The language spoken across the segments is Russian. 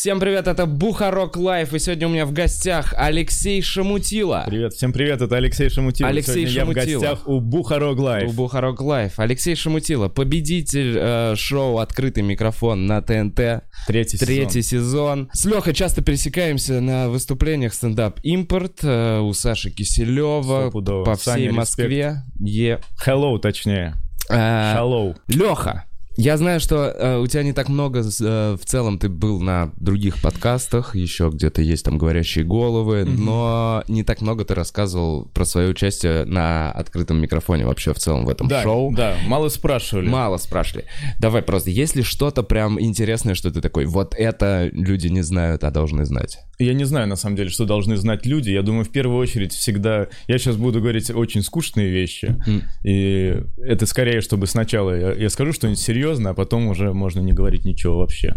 Всем привет, это Бухарог Лайв, и сегодня у меня в гостях Алексей Шамутила. Привет, всем привет, это Алексей Шамутила. Алексей Сегодня Шамутила. я в гостях у Бухарог Лайф. У Бухарог Лайв. Алексей Шамутила, победитель э, шоу «Открытый микрофон» на ТНТ. Третий сезон. Третий сезон. С Лехой часто пересекаемся на выступлениях стендап импорт э, у Саши Киселева Стопудово. по Саня, всей респект. Москве. Е. Hello, точнее. Э, Hello. Леха, я знаю, что э, у тебя не так много, э, в целом ты был на других подкастах, еще где-то есть там говорящие головы, но не так много ты рассказывал про свое участие на открытом микрофоне вообще в целом в этом Да, шоу. да, мало спрашивали. Мало спрашивали. Давай просто, есть ли что-то прям интересное, что ты такой, вот это люди не знают, а должны знать? Я не знаю, на самом деле, что должны знать люди. Я думаю, в первую очередь всегда... Я сейчас буду говорить очень скучные вещи. М. И это скорее, чтобы сначала я, я скажу что-нибудь серьезное, а потом уже можно не говорить ничего вообще.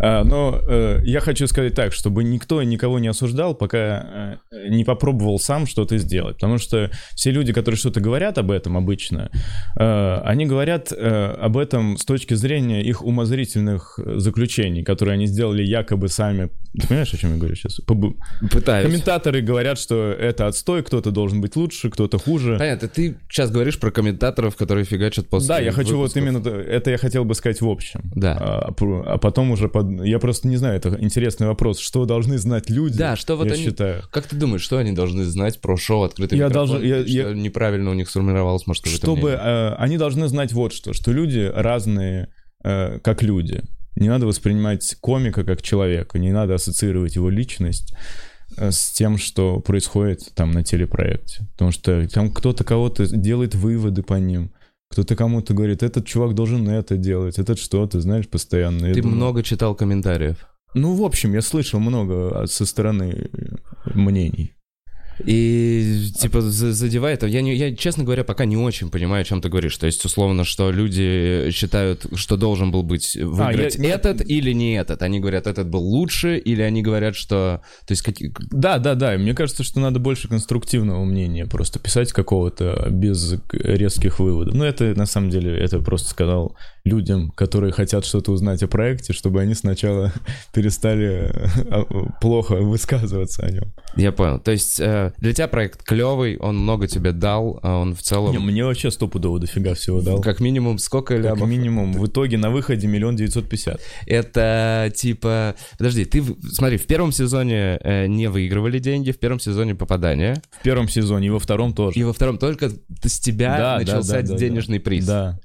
А, но э, я хочу сказать так, чтобы никто никого не осуждал, пока э, не попробовал сам что-то сделать. Потому что все люди, которые что-то говорят об этом обычно, э, они говорят об этом с точки зрения их умозрительных заключений, которые они сделали якобы сами. Ты понимаешь, о чем я говорю сейчас? Побу- Пытаюсь. Комментаторы говорят, что это отстой, кто-то должен быть лучше, кто-то хуже. Понятно, ты сейчас говоришь про комментаторов, которые фигачат после Да, я хочу вот выпусков. именно то- это я хотел бы сказать в общем. Да. А, а потом уже под... я просто не знаю, это интересный вопрос, что должны знать люди. Да, что вот я они- считаю. Как ты думаешь, что они должны знать про шоу «Открытый Я микрофон»? должен- я- я- неправильно у них сформировалось, может, Чтобы э, они должны знать вот что, что люди разные, э, как люди. Не надо воспринимать комика как человека, не надо ассоциировать его личность э, с тем, что происходит там на телепроекте. Потому что там кто-то кого-то делает выводы по ним. Кто-то кому-то говорит, этот чувак должен это делать, этот что, ты знаешь, постоянно. Ты думаю, много читал комментариев. Ну, в общем, я слышал много от- со стороны э, мнений. И, типа, за- задевает... Я, не, я, честно говоря, пока не очень понимаю, о чем ты говоришь. То есть, условно, что люди считают, что должен был быть выиграть я- этот или не этот. Они говорят, этот был лучше, или они говорят, что... То есть, какие... Да, да, да. и Мне кажется, что надо больше конструктивного мнения, просто писать какого-то без резких выводов. Ну, это на самом деле, это просто сказал людям, которые хотят что-то узнать о проекте, чтобы они сначала перестали э, плохо высказываться о нем. Я понял. То есть, э, для тебя проект клевый, он много тебе дал, а он в целом... Не, мне вообще стопудово дофига всего дал. Как минимум, сколько Как лямов? минимум. В итоге на выходе миллион девятьсот пятьдесят. Это типа... Подожди, ты, смотри, в первом сезоне э, не выигрывали деньги, в первом сезоне попадания, В первом сезоне и во втором тоже. и во втором только с тебя Да, да, начался да, да, денежный приз. Да.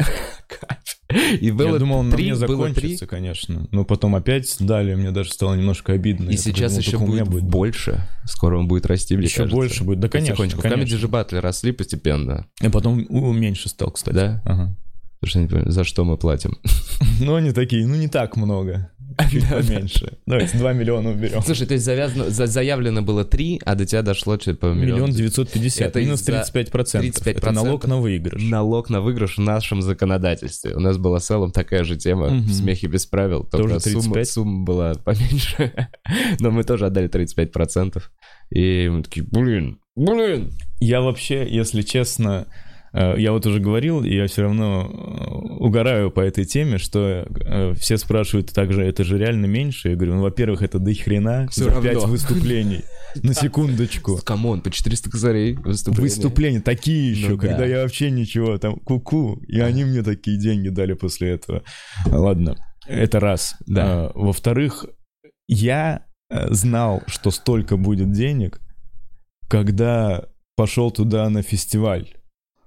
И было я думал, он на три, мне было три, закончится, конечно. Но потом опять дали, мне даже стало немножко обидно. и Я сейчас подумал, еще только у меня будет, больше. Скоро он будет расти, мне Еще кажется. больше будет. Да, конечно, Потихонечку. Конечно. Comedy же батлы росли постепенно, И потом меньше стал, кстати. да? Ага. Потому что я не понимаю, за что мы платим. Ну, они такие, ну, не так много. Чуть поменьше. Давайте 2 миллиона уберем. Слушай, то есть завязано, за- заявлено было 3, а до тебя дошло типа Миллион миллион. девятьсот пятьдесят. Это Минус из-за 35 процентов. 35%. Это налог на выигрыш. Налог на выигрыш в нашем законодательстве. У нас была с Эллом такая же тема Мгм. в «Смехе без правил», только Тоже сумма, 35? сумма была поменьше. Но мы тоже отдали 35%. И мы такие, блин, блин. Я вообще, если честно, я вот уже говорил, и я все равно э, угораю по этой теме, что э, все спрашивают также, это же реально меньше? Я говорю, ну, во-первых, это до хрена Всё за равно. 5 выступлений. На секундочку. Come on, по 400 косарей выступление. Выступления такие еще, Ну да. когда я вообще ничего, там, ку-ку, и они мне такие деньги дали после этого. Ладно, это раз. Да. Во-вторых, я э, знал, что столько будет денег, когда пошел туда на фестиваль.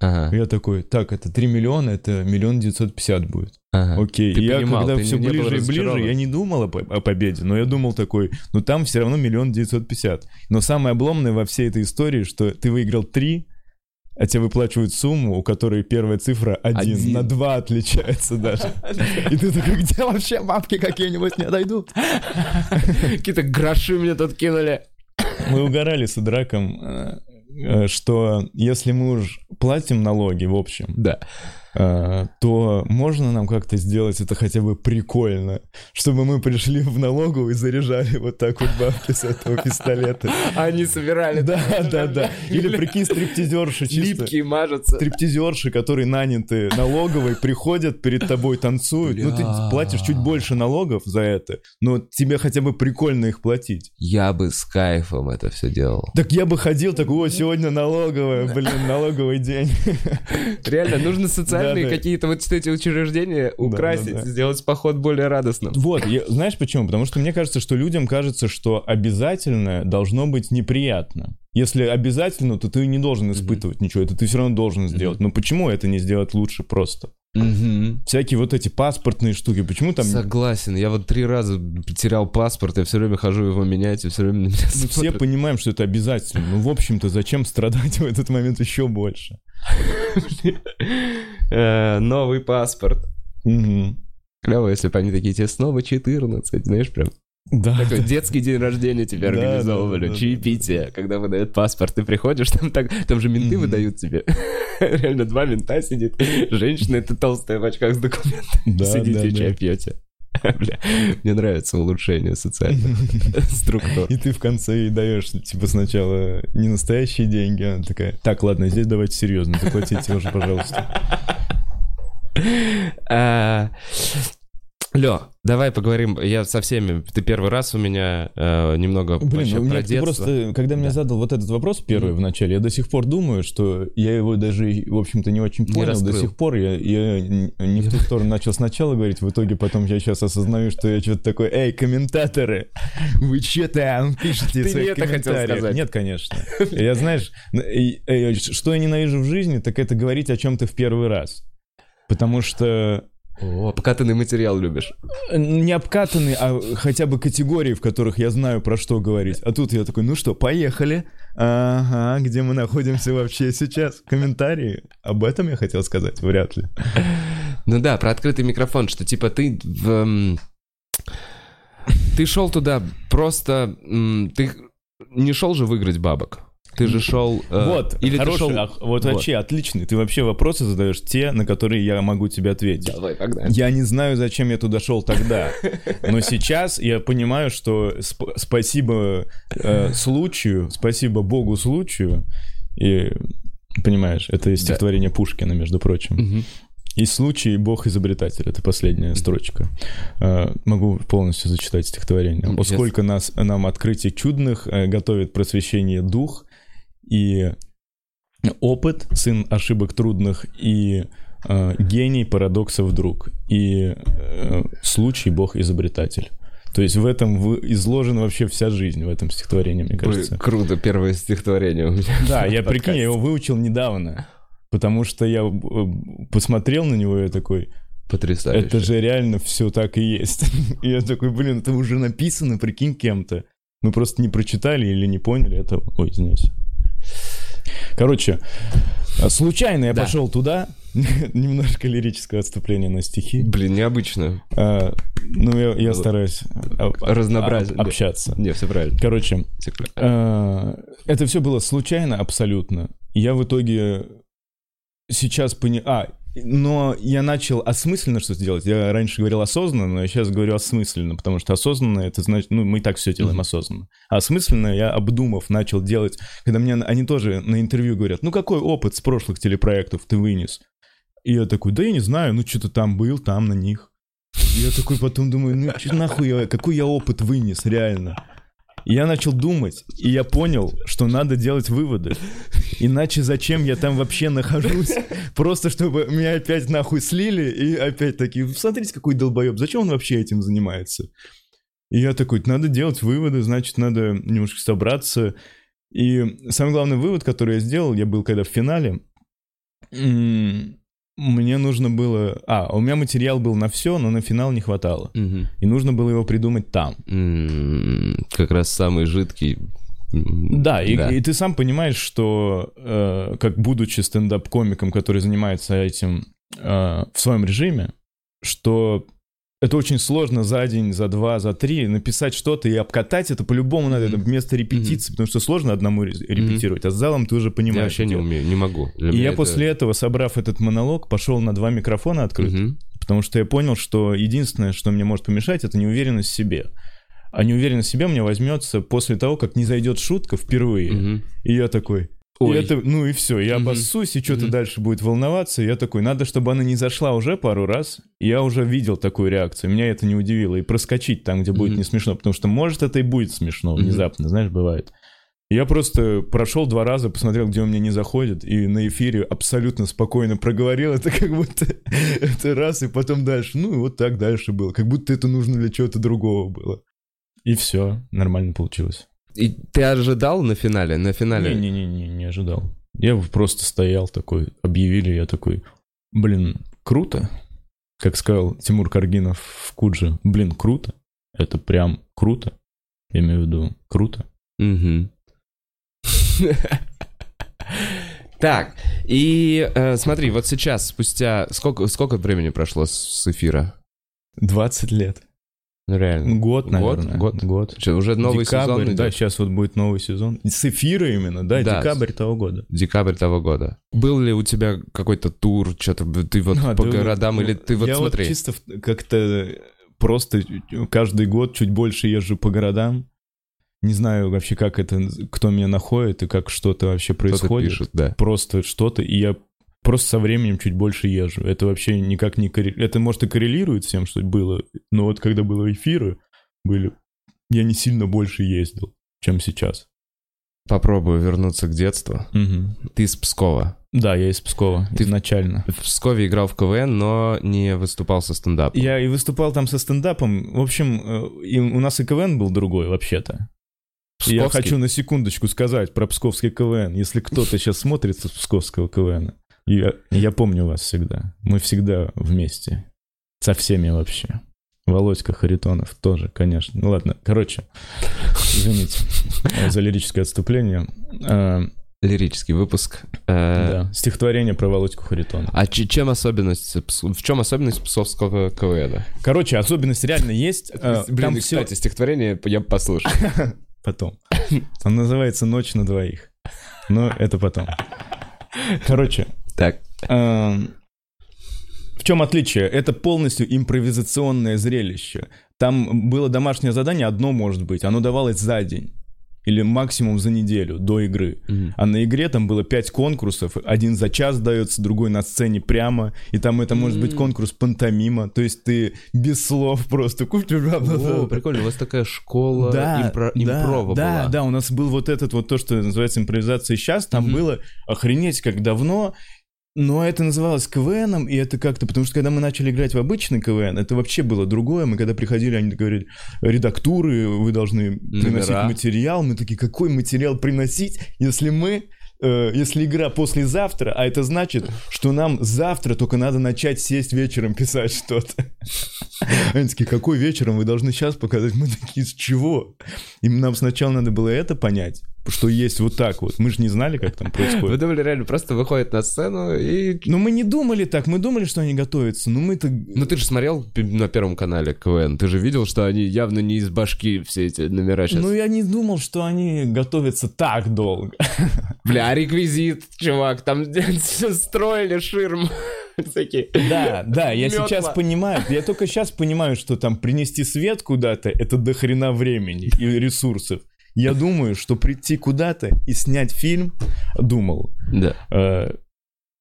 Ага, Я такой, так, это 3 миллиона, это миллион девятьсот пятьдесят будет. ага. Окей. Ты И я понимал, когда все не- ближе и ближе, я не думал о, о победе, но я думал такой, ну там все равно миллион девятьсот пятьдесят. Но самое обломное во всей этой истории, что ты выиграл 3, а тебе выплачивают сумму, у которой первая цифра 1, Один. на 2 отличается даже. И ты такой, где вообще бабки какие-нибудь не дойдут? Какие-то гроши мне тут кинули. Мы угорали с Драком, э, что если мы уж платим налоги в общем, Да. А, то можно нам как-то сделать это хотя бы прикольно, чтобы мы пришли в налоговую и заряжали вот так вот бабки с этого пистолета. Они собирали. Да, да, да. Или прикинь, стриптизерши чисто. Липкие мажутся. Стриптизерши, которые наняты налоговой, приходят перед тобой, танцуют. Ну, ты платишь чуть больше налогов за это, но тебе хотя бы прикольно их платить. Я бы с кайфом это все делал. Так я бы ходил такой, о, сегодня налоговая, блин, налоговый день. Реально, нужно социальные какие-то вот эти учреждения украсить, сделать поход более радостным. Вот, знаешь почему? Потому что мне кажется, что людям кажется, что обязательное должно быть неприятно. Если обязательно, то ты не должен испытывать ничего, это ты все равно должен сделать. Но почему это не сделать лучше просто? Мгм. Всякие вот эти паспортные штуки, почему там... Согласен. Я вот три раза потерял паспорт, я все время хожу его менять, и все время на меня Мы все смотрят. понимаем, что это обязательно. Ну, в общем-то, зачем страдать в этот момент еще больше? Э, Новый паспорт. Клево, если бы они такие, тебе снова 14, знаешь, прям. Да. Такой детский день рождения тебе Да, организовывали, да, да, чаепитие, когда выдают паспорт, ты приходишь, там так, там же менты Мгм. выдают тебе. Реально два мента сидит, женщина, это толстая в очках с документами, Да, сидите да, и да. чай пьете. Бля, мне нравится улучшение социальных структур. И ты в конце ей даешь, типа, сначала не настоящие деньги, а она такая, так, ладно, здесь давайте серьезно, заплатите уже, пожалуйста. Лё, давай поговорим. Я со всеми. Ты первый раз у меня э, немного Блин, вообще ну, про мне ты детство. просто, когда мне Да. задал вот этот вопрос первый Мгм. в начале, я до сих пор думаю, что я его даже, в общем-то, не очень Не понял. до раскрыл. сих пор я, я не в ту сторону начал сначала говорить, в итоге потом я сейчас осознаю, что я что-то такой, эй, комментаторы, вы что там пишете Ты в не своих это хотел комментариях?» сказать. Нет, конечно. Я, знаешь, и что я ненавижу в жизни, так это говорить о чем-то в первый раз. Потому что О, обкатанный материал любишь. не обкатаны, а хотя бы категории, в которых я знаю, про что говорить. А тут я такой, ну что, поехали. Ага, где мы находимся вообще сейчас? Комментарии. Об этом я хотел сказать, вряд ли. Ну да, про открытый микрофон, что типа ты в, м, ты шел туда просто ты не шел же выиграть бабок. Ты же шел. э, вот, или ты хороший, шел. а, вот, вообще отличный. Ты вообще вопросы задаешь те, на которые я могу тебе ответить. Давай, погнали. Я не знаю, зачем я туда шел тогда, но сейчас я понимаю, что сп- спасибо э, случаю, спасибо Богу случаю, и понимаешь, это из Да. стихотворение Пушкина, между прочим. И случай, Бог изобретатель. Это последняя строчка. Э, Могу полностью зачитать стихотворение. «О, сколько нас, нам открытий чудных э, готовит просвещение дух и опыт, сын ошибок трудных, и э, гений парадоксов друг, и э, случай, Бог изобретатель. То есть в этом в- изложена вообще вся жизнь в этом стихотворении, мне кажется. Ой, Круто, первое стихотворение у меня. Да, я прикинь, я его выучил недавно. Потому что я э, посмотрел на него и такой, Потрясающе. это же реально все так и есть. И я такой, блин, это уже написано, прикинь, кем-то. Мы просто не прочитали или не поняли этого. Ой, извиняюсь. Короче, э, случайно я Да. пошел туда. Немножко лирическое отступление на стихи. Блин, необычно. А, Ну, я, я стараюсь Разнообразие. а, общаться. Не, все правильно. Короче, Секунду. А, Это все было случайно абсолютно. Я в итоге сейчас понял... А, но я начал осмысленно что-то делать. Я раньше говорил осознанно, но я сейчас говорю осмысленно, потому что осознанно это значит, ну, мы и так все делаем Мгм. осознанно. А осмысленно я, обдумав, начал делать, когда мне они тоже на интервью говорят, ну какой опыт с прошлых телепроектов ты вынес? И я такой, да я не знаю, ну что-то там был, там на них. И я такой потом думаю, ну нахуй я, какой я опыт вынес, реально. И я начал думать, и я понял, что надо делать выводы. Иначе зачем я там вообще нахожусь? Просто чтобы меня опять нахуй слили, и опять такие, смотрите, какой долбоеб, зачем он вообще этим занимается? И я такой, надо делать выводы, значит, надо немножко собраться. И самый главный вывод, который я сделал, я был когда в финале, м, мне нужно было... А, у меня материал был на все, но на финал не хватало. Мгм. И нужно было его придумать там. Как раз самый жидкий. Да, и, и ты сам понимаешь, что э, как будучи стендап-комиком, который занимается этим э, в своем режиме, что это очень сложно за день, за два, за три написать что-то и обкатать это по-любому надо, это вместо репетиции, потому что сложно одному ре- репетировать, а с залом ты уже Я понимаешь. вообще не умею, не могу. Для И меня я это- после этого, собрав этот монолог, пошел на два микрофона открыть, Мгм. потому что я понял, что единственное, что мне может помешать, это неуверенность в себе. А неуверенность в себе мне возьмется после того, как не зайдет шутка впервые. Мгм. И я такой, Ой. и это, ну и все, я Мгм. обоссусь, и что-то Мгм. дальше будет волноваться. И я такой, надо, чтобы она не зашла уже пару раз. И Я уже видел такую реакцию, меня это не удивило. И проскочить там, где будет Мгм. не смешно, потому что может это и будет смешно внезапно, знаешь, бывает. Я просто прошел два раза, посмотрел, где у меня не заходит, и на эфире абсолютно спокойно проговорил это, как будто это раз, и потом дальше. Ну и вот так дальше было, как будто это нужно для чего-то другого было. И все, нормально получилось. И ты ожидал на финале? На финале? Не-не-не, не ожидал. Я просто стоял такой, объявили, я такой, блин, круто. Как сказал Тимур Каргинов в Кудже, блин, круто. Это прям круто. Я имею в виду, круто. Мгм. Так, и э, смотри, вот сейчас, спустя... Сколько, сколько времени прошло с, с эфира? 20 лет. Ну, реально. Год, Год? наверное. Год? Год. Что, уже новый Декабрь, сезон идет? да, сейчас вот будет новый сезон. С эфира именно, да, Да. декабрь того года. Декабрь того года. Был ли у тебя какой-то тур, что-то ты вот А, по да, городам, ну, или ты вот я смотри... вот чисто как-то просто каждый год чуть больше езжу по городам. Не знаю вообще, как это, кто меня находит и как что-то вообще Кто-то происходит. пишет, да. Просто что-то, и я просто со временем чуть больше езжу. Это вообще никак не коррелирует. Это, может, и коррелирует с тем, что было, но вот когда было эфиры, были, я не сильно больше ездил, чем сейчас. Попробую вернуться к детству. Ты из Пскова. Да, я из Пскова Ты- изначально. В Пскове играл в КВН, но не выступал со стендапом. Я и выступал там со стендапом. В общем, э, и у нас и КВН был другой вообще-то. И Я Псковский? хочу на секундочку сказать про псковский КВН. Если кто-то сейчас смотрит с псковского КВН, я, я помню вас всегда. Мы всегда вместе. Со всеми вообще. Володька Харитонов тоже, конечно. Ну ладно, короче, извините э, за лирическое отступление. Э, Лирический выпуск. Э, Да, стихотворение про Володьку Харитонова. А чем особенность, в чем особенность псковского КВН? Короче, особенность реально есть. Блин, кстати, стихотворение я послушаю. потом. Он называется «Ночь на двоих». Но это потом. Короче, Так. эм, в чем отличие? Это полностью импровизационное зрелище. Там было домашнее задание, одно может быть. Оно давалось за день. Или максимум за неделю до игры. Мгм. А на игре там было пять конкурсов. Один за час дается, другой на сцене прямо. И там это может быть конкурс пантомима. То есть ты без слов просто... О, прикольно, у вас такая школа импро- да, импрова да, была. да, у нас был вот этот вот то, что называется импровизация сейчас, там Мгм. было охренеть как давно, но это называлось КВНом, и это как-то, потому что когда мы начали играть в обычный КВН, это вообще было другое, мы когда приходили, они говорили, редактуры, вы должны приносить Номера. материал, мы такие, какой материал приносить, если мы э, если игра послезавтра, а это значит, что нам завтра только надо начать сесть вечером писать что-то. Они такие, какой вечером вы должны сейчас показать? Мы такие, с чего? И нам сначала надо было это понять, что есть вот так вот. Мы же не знали, как там Вы происходит. думали, реально просто выходит на сцену и... Но мы не думали так, мы думали, что они готовятся, но мы-то... Ну ты же смотрел на Первом канале КВН, ты же видел, что они явно не из башки все эти номера сейчас. Ну, я не думал, что они готовятся так долго. Бля, реквизит, чувак, там строили ширм. Всякие. Да, да, я Мётла. сейчас понимаю, я только сейчас понимаю, что там принести свет куда-то, это до хрена времени и ресурсов. Я думаю, что прийти куда-то и снять фильм, думал, Да. э,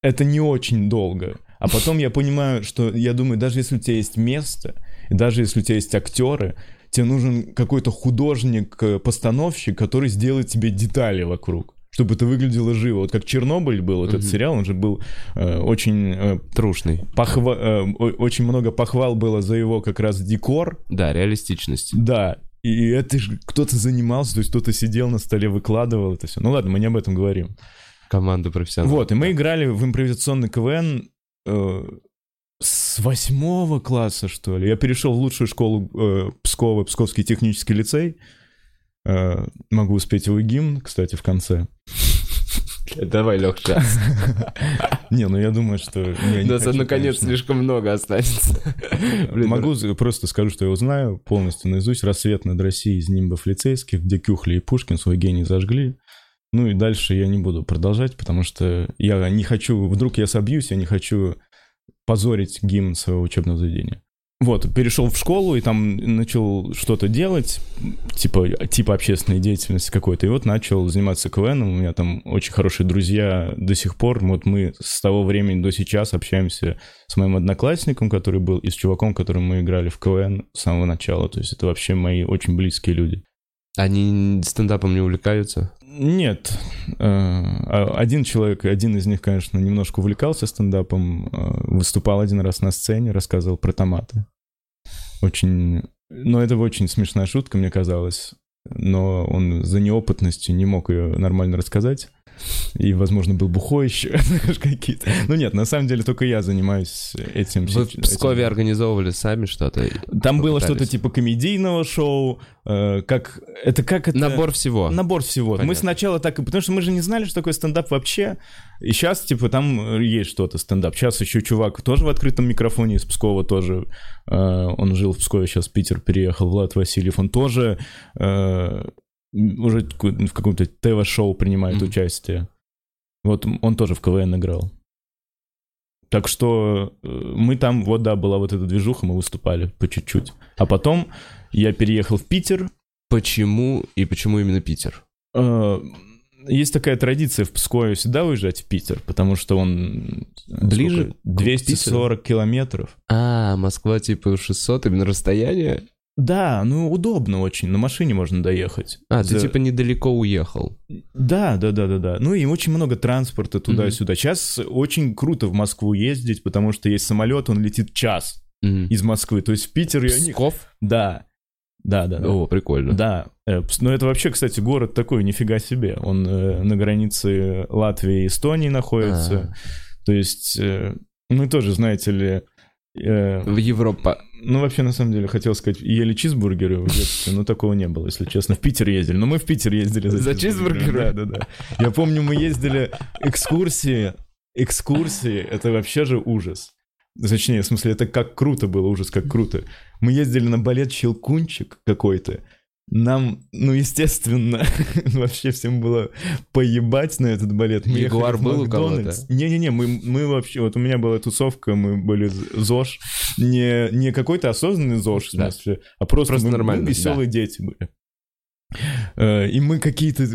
это не очень долго. А потом я понимаю, что я думаю, даже если у тебя есть место, и даже если у тебя есть актеры, тебе нужен какой-то художник-постановщик, который сделает тебе детали вокруг чтобы это выглядело живо. Вот как Чернобыль был, вот этот Мгм. сериал, он же был э, очень э, Трушный. похва- э, очень много похвал было за его как раз декор, Да, реалистичность. да, и это же кто-то занимался, то есть кто-то сидел на столе, выкладывал это все. Ну ладно, мы не об этом говорим. Команда профессионалов. Вот, и мы играли в импровизационный КВН э, с восьмого класса, что ли. Я перешел в лучшую школу э, Пскова, Псковский технический лицей. Э, могу успеть его гимн, кстати, в конце. Давай, Лех, сейчас. Не, ну я думаю, что... Нас наконец слишком много останется. Могу з- просто скажу, что я узнаю полностью наизусть. «Рассвет над Россией» из нимбов лицейских, где Кюхли и Пушкин свой гений зажгли. Ну и дальше я не буду продолжать, потому что я не хочу... Вдруг я собьюсь, я не хочу позорить гимн своего учебного заведения. Вот, перешел в школу и там начал что-то делать, типа, типа общественной деятельности какой-то. И вот начал заниматься КВНом. У меня там очень хорошие друзья до сих пор. Вот мы с того времени до сейчас общаемся с моим одноклассником, который был, и с чуваком, которым мы играли в КВН с самого начала. То есть это вообще мои очень близкие люди. Они стендапом не увлекаются? Нет. Э, а- Один человек, один из них, конечно, немножко увлекался стендапом, э, выступал один раз на сцене, рассказывал про томаты. Очень... Но это очень смешная шутка, мне казалось. Но он за неопытностью не мог ее нормально рассказать. И, возможно, был бухой еще, какие-то. Ну нет, на самом деле только я занимаюсь этим. Вы в этим. Пскове организовывали сами что-то? Там было что-то Попытались. типа комедийного шоу, э, как... Это как это... Набор всего. Набор всего. Мы Понятно. сначала так и... Потому что мы же не знали, что такое стендап вообще. И сейчас, типа, там э, есть что-то стендап. Сейчас еще чувак тоже в открытом микрофоне из Пскова тоже. э, он жил в Пскове, сейчас в Питер переехал. Влад Васильев. Он тоже э, уже ку- в каком-то ТВ-шоу принимает Мгм. участие. Вот он тоже в КВН играл. Так что э, мы там, вот да, была вот эта движуха, мы выступали по чуть-чуть. А потом я переехал в Питер, Почему и почему именно Питер? Э, Есть такая традиция в Пскове всегда уезжать в Питер, потому что он э, Ближе сколько? к 240 километров. А, Москва типа 600, именно расстояние? Да, ну удобно очень, на машине можно доехать. А, ты За- типа недалеко уехал. Да, да, да, да, да. Ну и очень много транспорта туда-сюда. Сейчас очень круто в Москву ездить, потому что есть самолет, он летит час Мгм. из Москвы. То есть в Питер я не... Псков? Да, да, да, да. О, прикольно. Да, э, но это вообще, кстати, город такой, нифига себе. Он э, на границе Латвии и Эстонии находится. То есть, э, ну тоже, знаете ли, В Европа. ну вообще, на самом деле, хотел сказать, ели чизбургеры в детстве, но такого не было, если честно. В Питер ездили, но мы в Питер ездили за, За чизбургерами? Да, да, да. Я помню, мы ездили экскурсии, экскурсии, это вообще же ужас. Точнее, в смысле, это как круто было, ужас, как круто. Мы ездили на балет «Щелкунчик» какой-то. Нам, ну, естественно, вообще всем было поебать на этот балет. Мы Ягуар был у кого-то? Не-не-не, мы, мы вообще... Вот у меня была тусовка, мы были ЗОЖ. Не, не какой-то осознанный ЗОЖ, в Да. смысле, а просто, Просто мы, нормально, веселые дети были. Э, И мы какие-то...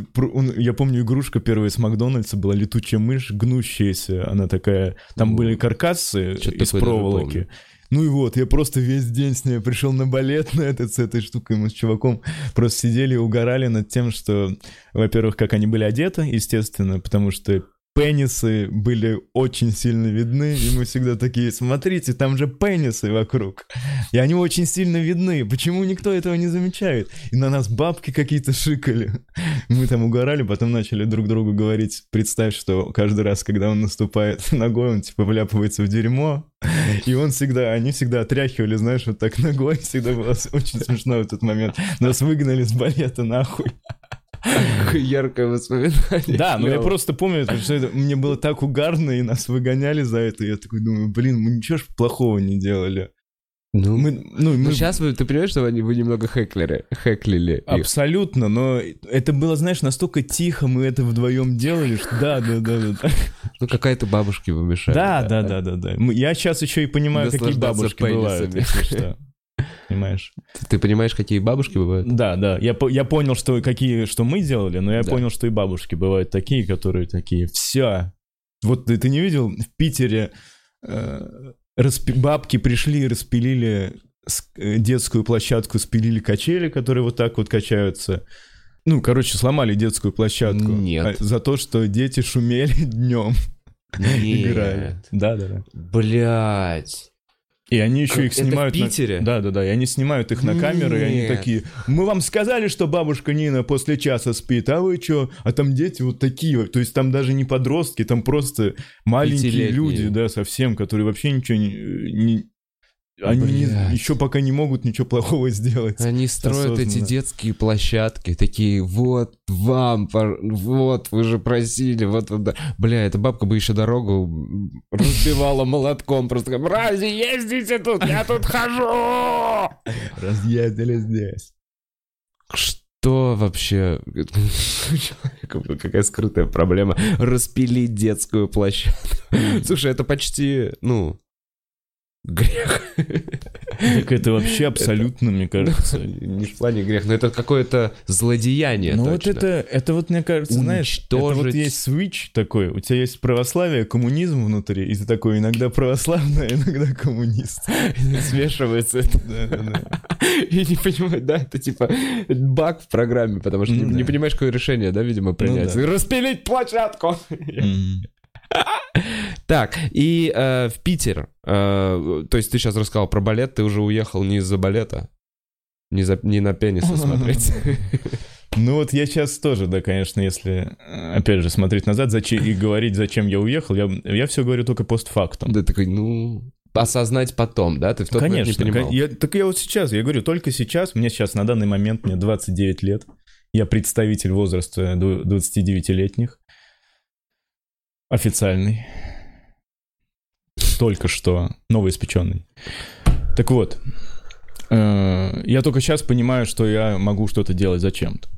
Я помню, игрушка первая из Макдональдса была летучая мышь, гнущаяся. Она такая... Там были каркасы из проволоки. Ну и вот, я просто весь день с ней пришел на балет на этот, с этой штукой. Мы с чуваком просто сидели и угорали над тем, что, во-первых, как они были одеты, естественно, потому что пенисы были очень сильно видны, и мы всегда такие, смотрите, там же пенисы вокруг. И они очень сильно видны. Почему никто этого не замечает? И на нас бабки какие-то шикали. Мы там угорали, потом начали друг другу говорить, представь, что каждый раз, когда он наступает ногой, он типа вляпывается в дерьмо. И он всегда, они всегда отряхивали, знаешь, вот так ногой. Всегда было очень смешно в этот момент. Нас выгнали с балета нахуй. Яркое воспоминание. Да, но я просто помню, что это- мне было так угарно, и нас выгоняли за это. Я такой думаю, блин, мы ничего ж плохого не делали. Ну, Мы, ну, мы... ну, сейчас вы, ты понимаешь, что они, вы немного хэклеры, хэклили их? Абсолютно, но это было, знаешь, настолько тихо, мы это вдвоем делали, что да, да, да, да, да. Ну, какая-то бабушки вы мешали. Да, да, да, да, да. Мы- Я сейчас еще и понимаю, какие бабушки бывают, если что. Понимаешь? Ты, ты понимаешь, какие бабушки бывают? Да, да. Я, я понял, что какие, что мы делали, но я Да. понял, что и бабушки бывают такие, которые такие, все. Вот ты, ты не видел в Питере э, распи- бабки пришли и распилили э, детскую площадку, спилили качели, которые вот так вот качаются. Ну, короче, сломали детскую площадку. Нет. А, За то, что дети шумели днем. Нет. Да, да, да. Блять. И они еще их это в снимают. на- Питере? Да, да, да. И они снимают их на камеры, и они такие: Мы вам сказали, что бабушка Нина после часа спит, а вы что? А там дети вот такие. То есть там даже не подростки, там просто маленькие люди, да, совсем, которые вообще ничего не. не- Они не- Блядь. еще пока не могут ничего плохого сделать. Они строят эти осознанно. детские площадки, такие, вот вам, вот, вы же просили, вот, вот, да». Бля, эта бабка бы еще дорогу разбивала молотком, просто мрази, ездите тут, я тут хожу! Разъездили здесь. Что вообще? У человека была Какая скрытая проблема? Распилить детскую площадку. Слушай, это почти, ну, грех. Так это вообще абсолютно, мне кажется. Не в плане грех, но это какое-то злодеяние Ну вот это, это вот, мне кажется, знаешь, это вот Уничтожить. есть свич такой. У тебя есть православие, коммунизм внутри, и ты такой иногда православный, а иногда коммунист. смешивается это. И не понимаю, да, это типа баг в программе, потому что Ну не, понимаешь, какое решение, да, видимо, принять. да. Распилить площадку! Так, и э, в Питер, э, то есть ты сейчас рассказал про балет, ты уже уехал не из-за балета, не, за, не на пенисы смотреть. Ну вот я сейчас тоже, да, конечно, если, э, опять же, смотреть назад зачем, и говорить, зачем я уехал, я, я все говорю только постфактум. Да такой, ну, осознать потом, да? Ты в тот момент Конечно, не понимал. я, так я вот сейчас, я говорю, только сейчас, мне сейчас на данный момент, мне 29 лет, я представитель возраста ду- 29-летних, официальный, только что новоиспеченный. Так вот, э, я только сейчас понимаю, что я могу что-то делать зачем-то.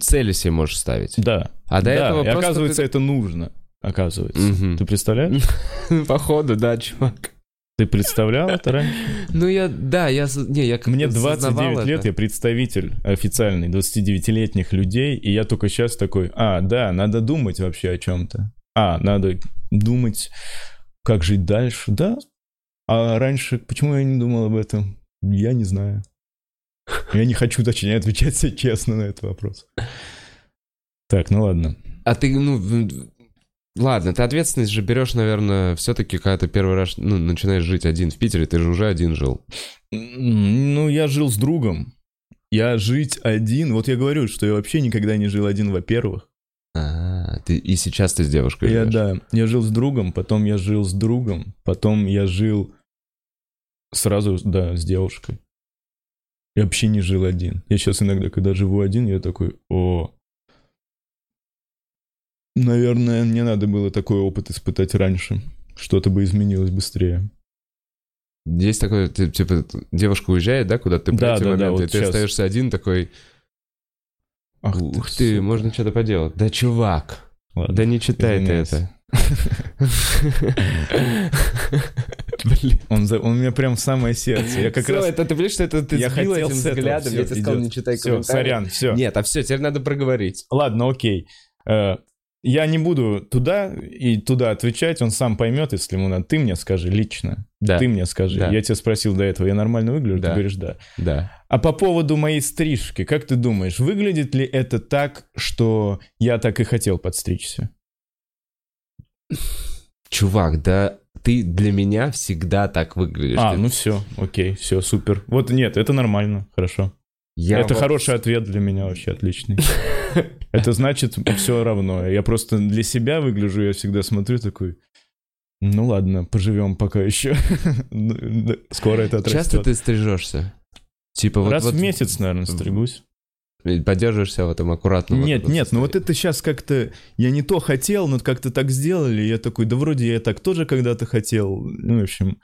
Цели себе можешь ставить. Да. А до да, этого и оказывается, это нужно. Оказывается. Мгм. Ты представляешь? ты- Походу, да, чувак. Ты представлял это раньше? Ну я, да, я, не, я Мне осознавал 29 лет, это. я представитель официальный 29-летних людей, и я только сейчас такой, а, да, надо думать вообще о чем-то. А, надо думать, как жить дальше. Да. А раньше, почему я не думал об этом? Я не знаю. Я не хочу, точнее, отвечать себе честно на этот вопрос. Так, ну ладно. А ты, ну, ладно, ты ответственность же берешь, наверное, все-таки, когда ты первый раз, ну, начинаешь жить один в Питере, ты же уже один жил. Ну, я жил с другом. Я жить один, вот я говорю, что я вообще никогда не жил один, во-первых. А, ты, и сейчас ты с девушкой Я, живешь. да, я жил с другом, потом я жил с другом, потом я жил сразу, да, с девушкой. Я вообще не жил один. Я сейчас иногда, когда живу один, я такой, о, наверное, мне надо было такой опыт испытать раньше. Что-то бы изменилось быстрее. Есть такое, ты, типа, девушка уезжает, да, куда-то ты Да, да, да, моменты, вот и ты остаешься один такой, Ах ух ты, сука. можно что-то поделать. Да, чувак, Ладно. да не читай ты извиняюсь. это. Блин. Он, за- он у меня прям в самое сердце. Я как Всё, раз... это ты понимаешь, что это ты я сбил хотел этим этого, взглядом, всё, я тебе сказал, не читай Все, комментарии. сорян, все. Нет, а все, теперь надо проговорить. Ладно, окей. Э, Я не буду туда и туда отвечать, он сам поймет, если ему надо. Ты мне скажи лично. Да, Ты мне скажи. Да. Я тебя спросил до этого, я нормально выгляжу? Да. Ты говоришь, да. да. А по поводу моей стрижки, как ты думаешь, выглядит ли это так, что я так и хотел подстричься? Чувак, да ты для меня всегда так выглядишь. А, Ты- ну все, окей, все, супер. Вот нет, это нормально, хорошо. я это вот- хороший ответ для меня вообще, отличный. Это значит все равно. Я просто для себя выгляжу, я всегда смотрю такой, ну ладно, поживем пока еще. Ну, Скоро это отрастет. Часто ты стрижешься? Типа вот, Раз вот в месяц, наверное, стригусь. поддерживаешься в этом аккуратном. вот Нет, этом нет, ну вот это сейчас как-то... Я не то хотел, но как-то так сделали. Я такой, да вроде я так тоже когда-то хотел. Ну, в общем...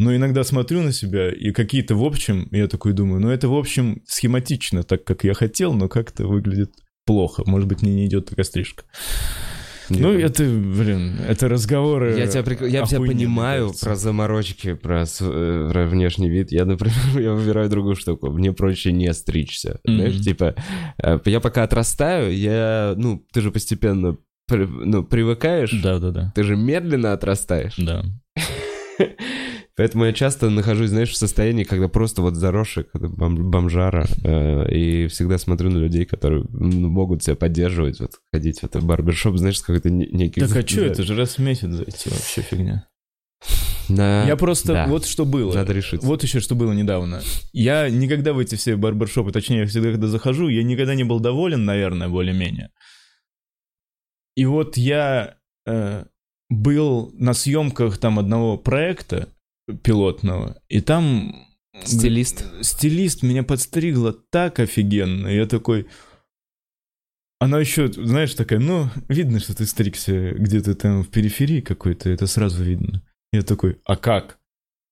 Но иногда смотрю на себя, и какие-то в общем, я такой думаю, ну это в общем схематично, так как я хотел, но как-то выглядит плохо. Может быть, мне не идет такая стрижка. Ну, Нет. это, блин, это разговоры... Я тебя, прик- я тебя понимаю про заморочки, про, э, про внешний вид. Я, например, я выбираю другую штуку. Мне проще не стричься. Мгм. Знаешь, типа, э, я пока отрастаю, я, ну, ты же постепенно ну, привыкаешь, Да-да-да. ты же медленно отрастаешь. Да. Поэтому я часто нахожусь, знаешь, в состоянии, когда просто вот заросший, когда бом- бомжара, э, и всегда смотрю на людей, которые ну, могут себя поддерживать, вот ходить в этот барбершоп, знаешь, с какой-то не- некий... Так а что, это же раз в месяц зайти вообще фигня. На- Я просто... да. Вот что было. Надо решиться. Вот еще что было недавно. Я никогда в эти все барбершопы, точнее, я всегда, когда захожу, я никогда не был доволен, наверное, более-менее. И вот я... э, был на съемках там одного проекта пилотного, и там Стилист. стилист меня подстригла так офигенно. Я такой... Она еще, знаешь, такая, ну, видно, что ты стригся где-то там в периферии какой-то, это сразу видно. Я такой, а как?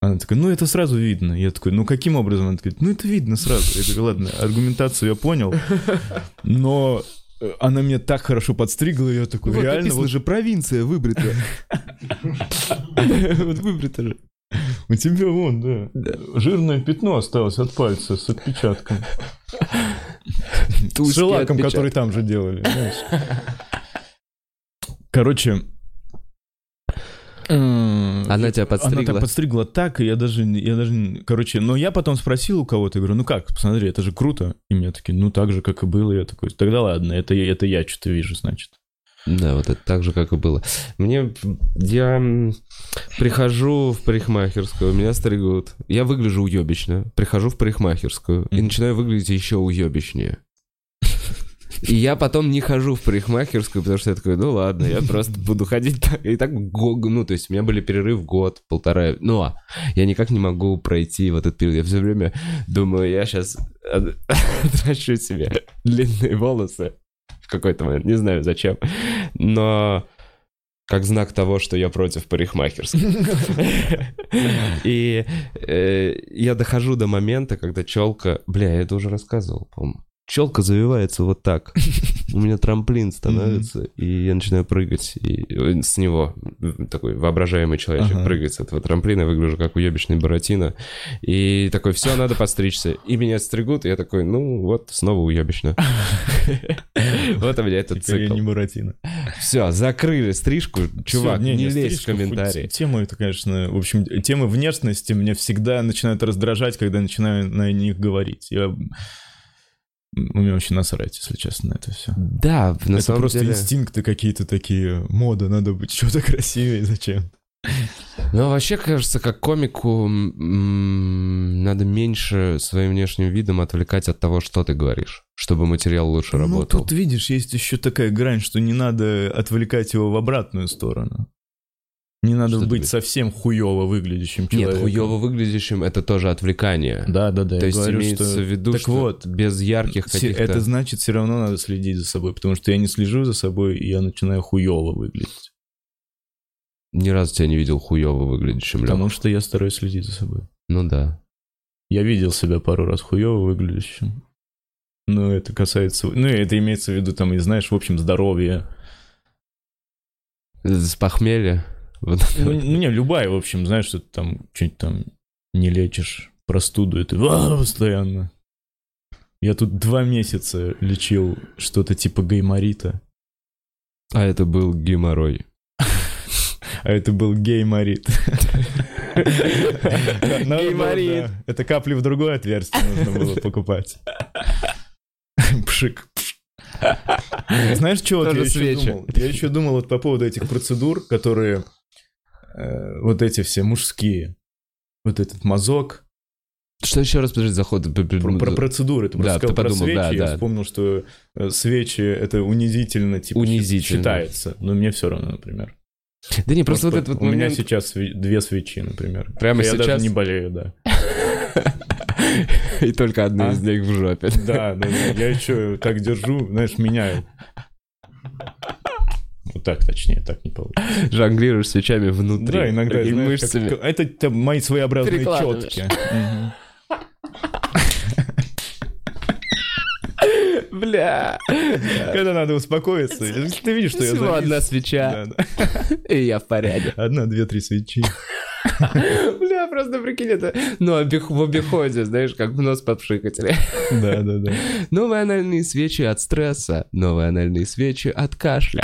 Она такая, ну, это сразу видно. Я такой, ну, каким образом? Она такая, ну, это видно сразу. Я такой, ладно, аргументацию я понял, но она меня так хорошо подстригла, я такой, Вот реально, написано вот же провинция выбрита. Вот выбрита же. у тебя вон, да, жирное пятно осталось от пальца с отпечатком. С шелаком, который там же делали. Короче... м, Она тебя Она подстригла. так подстригла так, и я даже, я даже, короче, но я потом спросил у кого-то, говорю, ну как, посмотри, это же круто. И мне такие, ну так же, как и было. Я такой, тогда ладно, это, это я что-то вижу, значит. Да, вот это так же, как и было. Мне... Я прихожу в парикмахерскую, меня стригут. Я выгляжу уебищно. Прихожу в парикмахерскую и начинаю выглядеть еще уебищнее. И я потом не хожу в парикмахерскую, потому что я такой, ну ладно, я просто буду ходить так. И так, ну, то есть у меня были перерыв год, полтора. Но я никак не могу пройти в этот период. Я все время думаю, я сейчас отращу себе длинные волосы в какой-то момент. Не знаю зачем. Но как знак того, что я против парикмахерской. И э, я дохожу до момента, когда челка... Бля, я это уже рассказывал, по-моему. Челка завивается вот так. У меня трамплин становится, и я начинаю прыгать и э, с него. Такой воображаемый человечек Ага. прыгает с этого трамплина, выгляжу как уебищный Буратино. И такой, все, надо подстричься. И меня стригут, и я такой, ну вот, снова уебищно. Вот у меня этот цикл. не Буратино. Все, закрыли стрижку. Чувак, не, лезь в комментарии. Тема это, конечно, в общем, темы внешности меня всегда начинают раздражать, когда начинаю на них говорить. Я... У меня вообще насрать, если честно, на это все. Да, на это самом просто деле... инстинкты какие-то такие, мода, надо быть что-то красивее, зачем? Ну, вообще, кажется, как комику надо меньше своим внешним видом отвлекать от того, что ты говоришь, чтобы материал лучше Ну, работал. тут, видишь, есть еще такая грань, что не надо отвлекать его в обратную сторону. Не надо Что быть совсем хуево выглядящим Нет, человеком. хуево выглядящим это тоже отвлекание. Да, да, да. То есть говорю, имеется что... в виду, Так что вот, без ярких каких-то... Это значит, все равно надо следить за собой, потому что я не слежу за собой, и я начинаю хуево выглядеть. Ни разу тебя не видел хуево выглядящим. Потому что я стараюсь следить за собой. Ну да. Я видел себя пару раз хуево выглядящим. Но это касается... Ну, это имеется в виду, там, и знаешь, в общем, здоровье. С похмелья. Вот. Ну, не, любая, в общем, знаешь, что ты там что-нибудь там не лечишь простуду, и ты «А, постоянно. Я тут два месяца лечил что-то типа гайморита, А это был геморрой. а это был гейморит. Надо было, Гейморит. Это капли в другое отверстие нужно было покупать. Пшик. Знаешь, что я еще думал? Я еще думал вот по поводу этих процедур, которые э, вот эти все мужские. Вот этот мазок. Что еще раз, подожди, заход? Про, про процедуры. Ты Да, сказал ты про подумал, свечи. да, я да. вспомнил, что э, свечи это унизительно, типа, Унизительно. считается. Но мне все равно, например. Да не, просто вот Просто этот вот у меня момент... сейчас све- две свечи, например. Прямо я сейчас? даже не болею, да. И только одна из них в жопе. Да. Я еще так держу, знаешь, меняю. Так, точнее, так не получится. Жонглируешь свечами внутри. Да, иногда, Такими знаешь, как- мышцами. как- это там мои своеобразные четки. Бля. Когда надо успокоиться. Ты видишь, что я Всего завис. одна свеча, и я в порядке. Одна, две, три свечи. Бля, просто прикинь, это... Ну, в обиходе, знаешь, как в нос подпшикать. Да, да, да. Новые анальные свечи от стресса, новые анальные свечи от кашля.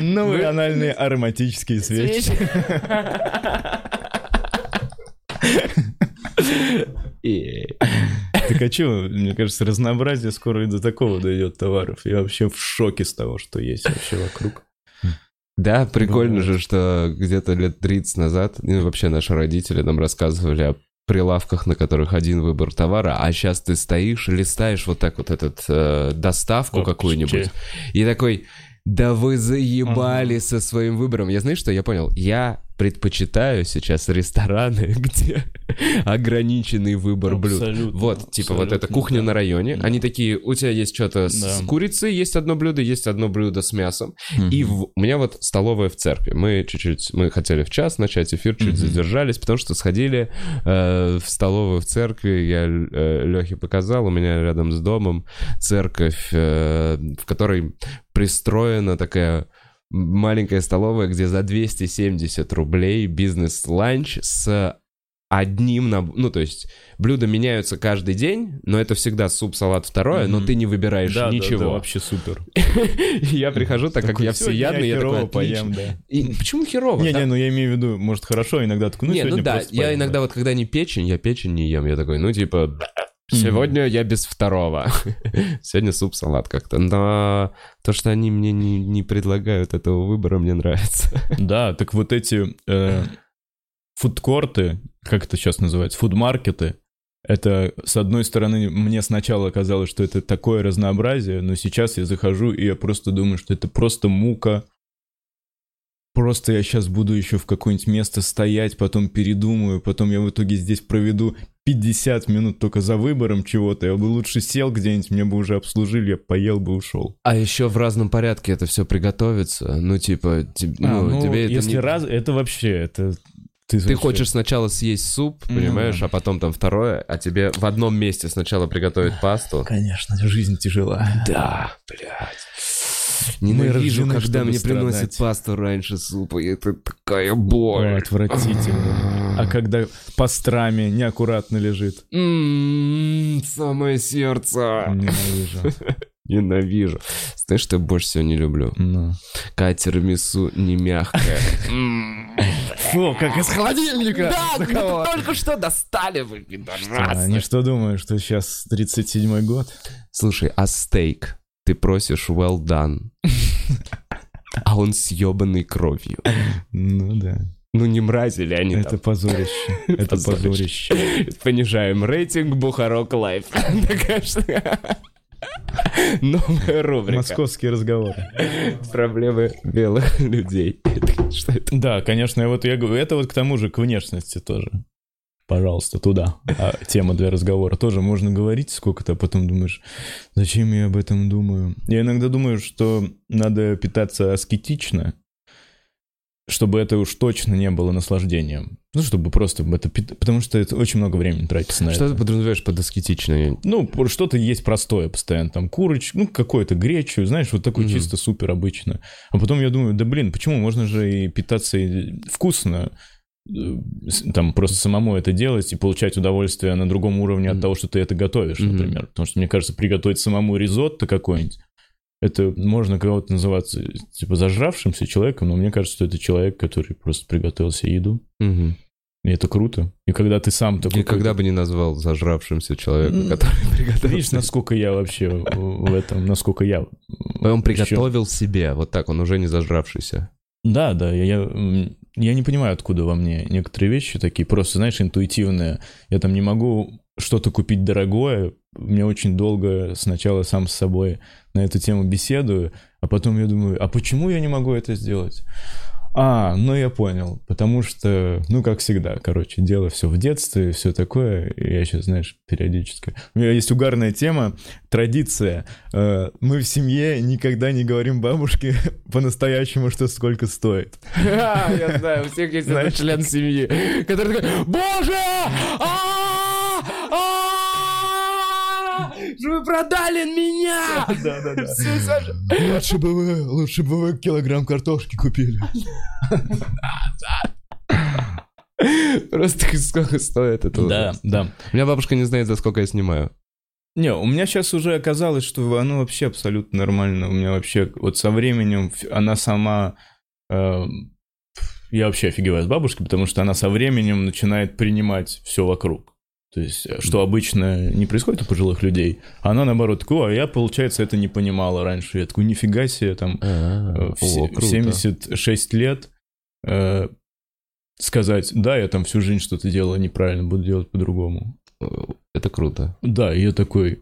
Вы- анальные ароматические свечи. Так а что, мне кажется, разнообразие скоро и до такого дойдет товаров. Я вообще в шоке с того, что есть вообще вокруг. Да, прикольно же, что где-то лет 30 назад, ну, вообще наши родители нам рассказывали о прилавках, на которых один выбор товара, а сейчас ты стоишь, листаешь вот так вот этот э, доставку какую-нибудь, и такой, Да вы заебали со своим выбором. Я знаешь, что я понял? Я предпочитаю сейчас рестораны, где ограниченный выбор блюд. Абсолютно, Вот, типа вот эта кухня да. на районе. Да. Они такие, у тебя есть что-то с Да. курицей, есть одно блюдо, есть одно блюдо с мясом. И в- у меня вот столовая в церкви. Мы чуть-чуть, мы хотели в час начать эфир, чуть Мгм. задержались, потому что сходили э, в столовую в церкви. Я Лехе показал, у меня рядом с домом церковь, э, в которой пристроена такая маленькая столовая, где за 270 рублей бизнес-ланч с одним, наб- ну, то есть блюда меняются каждый день, но это всегда суп, салат, второе, но Мгм. ты не выбираешь Да, да, ничего. да, вообще супер. Я прихожу, так как я «Сегодня всеядный, я такой, поем, да. Почему херово? Не, Там- не, ну я имею в виду, может, хорошо, иногда ну, не, ну да, я иногда да. вот, когда не печень, я печень не ем, я такой, ну, типа, сегодня я без второго. Сегодня суп-салат как-то. Но то, что они мне не, не предлагают этого выбора, мне нравится. Да, так вот эти э, фудкорты, как это сейчас называется, фудмаркеты, это, с одной стороны, мне сначала казалось, что это такое разнообразие, но сейчас я захожу, и я просто думаю, что это просто мука. Просто я сейчас буду еще в какое-нибудь место стоять, потом передумаю, потом я в итоге здесь проведу 50 минут только за выбором чего-то. Я бы лучше сел где-нибудь, мне бы уже обслужили, я поел бы, ушел. А еще в разном порядке это все приготовится. Ну, типа, теб- А, ну, ну, тебе это если не- раз, это вообще, это... Ты вообще- хочешь сначала съесть суп, Ну понимаешь, да. а потом там второе, а тебе в одном месте сначала приготовить пасту. Конечно, жизнь тяжела. Да, блядь. Ненавижу, когда мне приносят страдать. пасту раньше супа, и это такая Ой, боль. отвратительно. А когда пастрами неаккуратно лежит. М, Самое сердце. Ненавижу. Ненавижу. Знаешь, что я больше всего не люблю? Ну. Когда тирамису не мягкая. М. Фу, как из холодильника! Да, ну только что достали вы, пидорасы. Они что думают, что сейчас 37-й год? Слушай, а стейк? Ты просишь well done. А он съебанный кровью. Ну да. Ну не мрази ли они Это там? позорище. Это Позорище. Понижаем рейтинг Бухарог Лайв. Новая рубрика. Московские разговоры. Проблемы белых людей. Что это? Да, конечно, я вот я говорю, это вот к тому же, к внешности тоже. Пожалуйста, туда. А тема для разговора тоже можно говорить сколько-то, а потом думаешь, зачем я об этом думаю? Я иногда думаю, что надо питаться аскетично, чтобы это уж точно не было наслаждением. Ну, чтобы просто это... Потому что это очень много времени тратится на Что это. ты подразумеваешь под аскетично? Ну, что-то есть простое постоянно, там, курочку, ну, какое-то гречу, знаешь, вот такое Мгм. чисто супер обычно. А потом я думаю, да блин, почему можно же и питаться и вкусно, э, там, просто самому это делать и получать удовольствие на другом уровне от Мгм. того, что ты это готовишь, Мгм. например. Потому что, мне кажется, приготовить самому ризотто какой-нибудь, это можно кого-то называться, типа, зажравшимся человеком, но мне кажется, что это человек, который просто приготовил себе еду. Мгм. И это круто. И когда ты сам такой... Никогда бы не назвал зажравшимся человека, который приготовил. Видишь, насколько я вообще в этом, насколько я... Он приготовил себе, вот так, он уже не зажравшийся. Да, да, я, я, не понимаю, откуда во мне некоторые вещи такие, просто, знаешь, интуитивные. Я там не могу что-то купить дорогое, мне очень долго сначала сам с собой на эту тему беседую, а потом я думаю, а почему я не могу это сделать? А, ну я понял, потому что, ну как всегда, короче, дело все в детстве, все такое, я сейчас, знаешь, периодически. У меня есть угарная тема, традиция. Э, Мы в семье никогда не говорим бабушке по-настоящему, что сколько стоит. Я знаю, у всех есть член семьи, который такой, боже! А! Вы продали меня! Саша. Лучше бы вы, лучше бы вы килограмм картошки купили. Просто сколько стоит это? Да, да. У меня бабушка не знает, за сколько я снимаю. Не, у меня сейчас уже оказалось, что оно вообще абсолютно нормально. У меня вообще вот со временем она сама... э, я вообще офигеваю с бабушкой, потому что она со временем начинает принимать все вокруг. То есть, э, что обычно не происходит у пожилых людей. А Она, наоборот, такой, а я, получается, это не понимала раньше. Я такой, нифига себе, там, в, се- О, в круто. 76 лет э, сказать, да, я там всю жизнь что-то делала неправильно, буду делать по-другому. Это круто. Да, и я такой,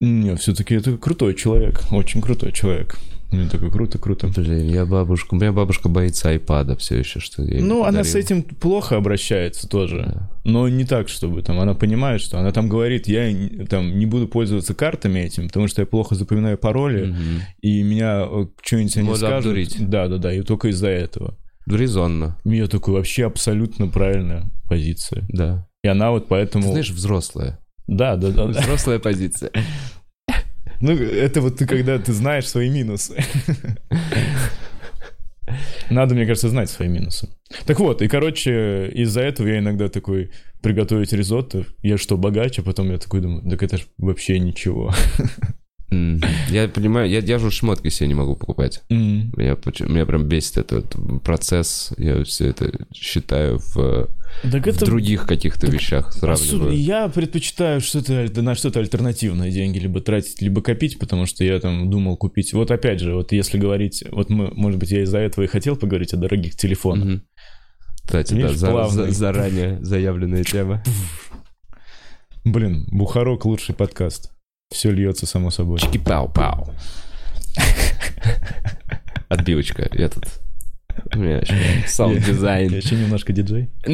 Не, все-таки это крутой человек, очень крутой человек. Мне такой круто, круто. Блин, я бабушка... У меня бабушка боится айпада все еще, что я Ну, она с этим плохо обращается тоже. Да. Но не так, чтобы там она понимает, что она там говорит, я там не буду пользоваться картами этим, потому что я плохо запоминаю пароли, Мгм. и меня э, что-нибудь они Можно скажут. обдурить. Да, да, да, и только из-за этого. Резонно, Я такой, вообще абсолютно правильная позиция. да. И она вот Ты поэтому... знаешь, взрослая. Да, да, да. Взрослая позиция. Ну, это вот ты, когда ты знаешь свои минусы. Надо, мне кажется, знать свои минусы. Так вот, и, короче, из-за этого я иногда такой приготовить ризотто. Я что, богаче? Потом я такой думаю, так это ж вообще ничего. Я понимаю, я, я же шмотки себе не могу покупать. М. Меня, меня прям бесит этот процесс. Я все это считаю в, Так в это... других каких-то вещах, Особенно сравниваю. Я предпочитаю что-то на что-то альтернативное деньги либо тратить, либо копить, потому что я там думал купить. Вот опять же, вот если говорить, вот мы, может быть, я из-за этого и хотел поговорить о дорогих телефонах. Мгм. Кстати, да, Видишь, за- плавный. за- заранее заявленная тема. Блин, Бухарок лучший подкаст. Все льется само собой. Чики-пау-пау. Отбивочка. Я тут... У меня еще Я саунд-дизайн. еще немножко диджей.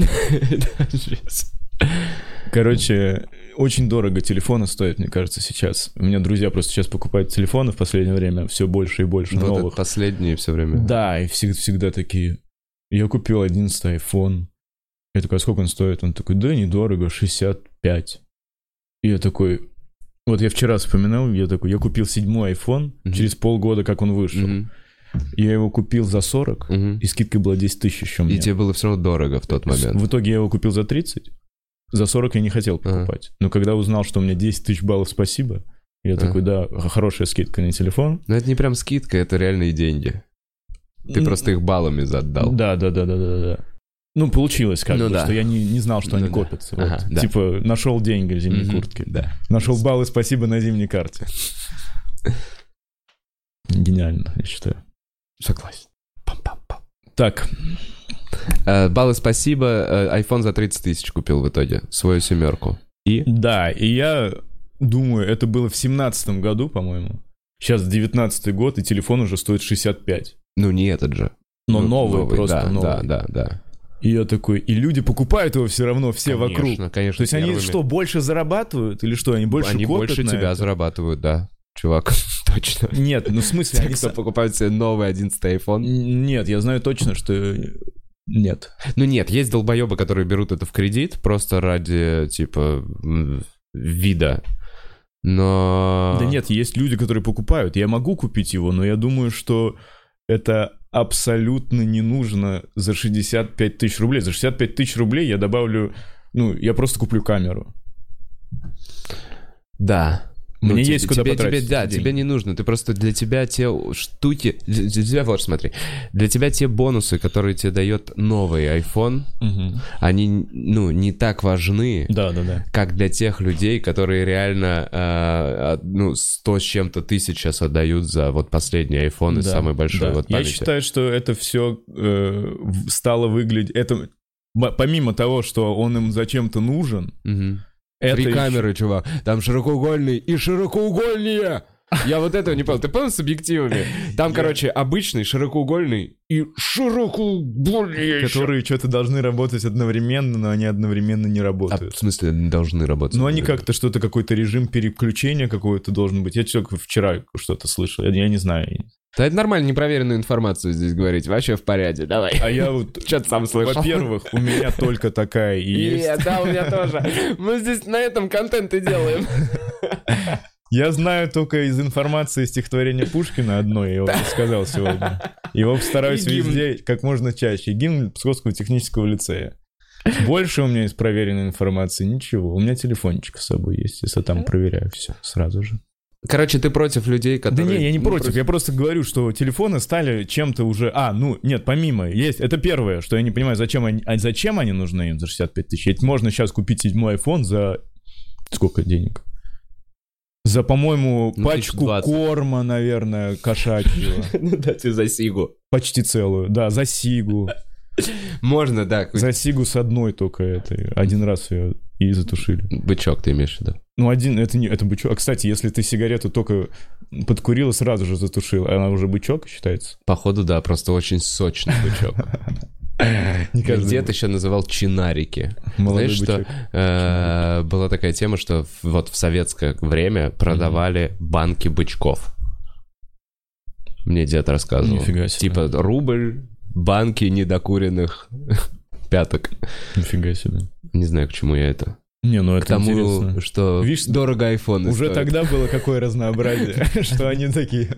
Короче, очень дорого телефоны стоят, мне кажется, сейчас. У меня друзья просто сейчас покупают телефоны в последнее время все больше и больше Вот новых. последние все время. Да, и всегда, всегда такие. Я купил 11 iPhone. Я такой, а сколько он стоит? Он такой, да, недорого, 65. И я такой, вот я вчера вспоминал, я такой, я купил седьмой iPhone Мгм. через полгода, как он вышел. Мгм. Я его купил за 40, Мгм. и скидка была 10 тысяч еще мне. И тебе было все равно дорого в тот момент. В итоге я его купил за 30, за 40 я не хотел покупать. Но когда узнал, что у меня 10 тысяч баллов, спасибо, я Ага. такой, да, хорошая скидка на телефон. Но это не прям скидка, это реальные деньги. Ты М, просто их баллами задал. Да, да, да, да, да, да. Ну, получилось как Ну бы, да. что я не, не знал, что Ну они да. копятся. Вот. Ага, да. Типа, нашел деньги в зимней Мгм. куртке. Да. Нашел баллы, спасибо на зимней карте. Гениально, я считаю. Согласен. Пам-пам-пам. Так, Э, Баллы спасибо. э, iPhone за 30 тысяч купил в итоге. Свою семерку. И? да, и я думаю, это было в семнадцатом году, по-моему. Сейчас 19 год, и телефон уже стоит 65. Ну, не этот же. Но Ну, новый, просто да, новый. Да, да, да. И я такой, и люди покупают его все равно, все Конечно, вокруг. Конечно, То есть они первыми. что, больше зарабатывают? Или что, они больше Они больше тебя это? зарабатывают, да. Чувак, точно. Нет, ну в смысле, Те, они... кто покупают себе новый 11 iPhone. Нет, я знаю точно, что... Нет. Ну нет, есть долбоебы, которые берут это в кредит просто ради, типа, вида. Но... Да нет, есть люди, которые покупают. Я могу купить его, но я думаю, что это абсолютно не нужно за 65 тысяч рублей. За 65 тысяч рублей я добавлю... Ну, я просто куплю камеру. Да. Мне тебе- есть куда тебе, потратить тебе, да, деньги. тебе не нужно. Ты просто для тебя те штуки... Для, для тебя, вот смотри. Для тебя те бонусы, которые тебе дает новый iPhone, они, ну, не так важны, Да, да, да. как для тех людей, которые реально, э, ну, 100 с чем-то тысяч сейчас отдают за вот последний iPhone и Да, самый большой да. вот Я памяти. считаю, что это все стало выглядеть... Это помимо того, что он им зачем-то нужен, Мгм. Это Три ещё- камеры, чувак. Там широкоугольный и широкоугольнее. Я вот этого не понял. Ты понял с объективами? Там, короче, обычный широкоугольный и широкоугольнее. ещё. которые что-то должны работать одновременно, но они одновременно не А, работают. в смысле, должны работать? Ну, они как-то что-то, какой-то режим переключения какой-то должен быть. Я только вчера что-то слышал, я, не знаю. Да это нормально, непроверенную информацию здесь говорить. Вообще в порядке, давай. А я вот... Что ты сам слышал? Во-первых, у меня только такая и есть. Да, у меня тоже. Мы здесь на этом контент и делаем. Я знаю только из информации стихотворения Пушкина одно, я его сказал сегодня. Его постараюсь гимн. везде как можно чаще. Гимн Псковского технического лицея. Больше у меня из проверенной информации ничего. У меня телефончик с собой есть, если там проверяю все сразу же. Короче, ты против людей, Да которые... не, я не Ну, против, я просто говорю, что телефоны стали чем-то уже... А, ну, нет, помимо, есть, это первое, что я не понимаю, зачем они, а зачем они нужны им за 65 тысяч? Ведь можно сейчас купить седьмой iPhone за... Сколько денег? За, по-моему, Ну, пачку 1020. корма, наверное, кошачьего. Ну да, тебе за сигу. Почти целую. Да, за Сигу. Можно, да. За Сигу с одной только этой. Один раз ее и затушили. Бычок ты имеешь в виду? Ну, один, это не, это бычок. А, кстати, если ты сигарету только подкурил и сразу же затушил, она уже бычок считается? Походу, да, просто очень сочный бычок. Дед еще называл чинарики. Молодой Знаешь, что э, была такая тема, что вот в советское время продавали банки бычков. Мне дед рассказывал. Нифига себе. Типа рубль, банки недокуренных пяток. Нифига себе. Не знаю, к чему я это. Не, ну К это тому, интересно. что Видишь, дорого айфон Уже тогда было какое разнообразие, что они такие,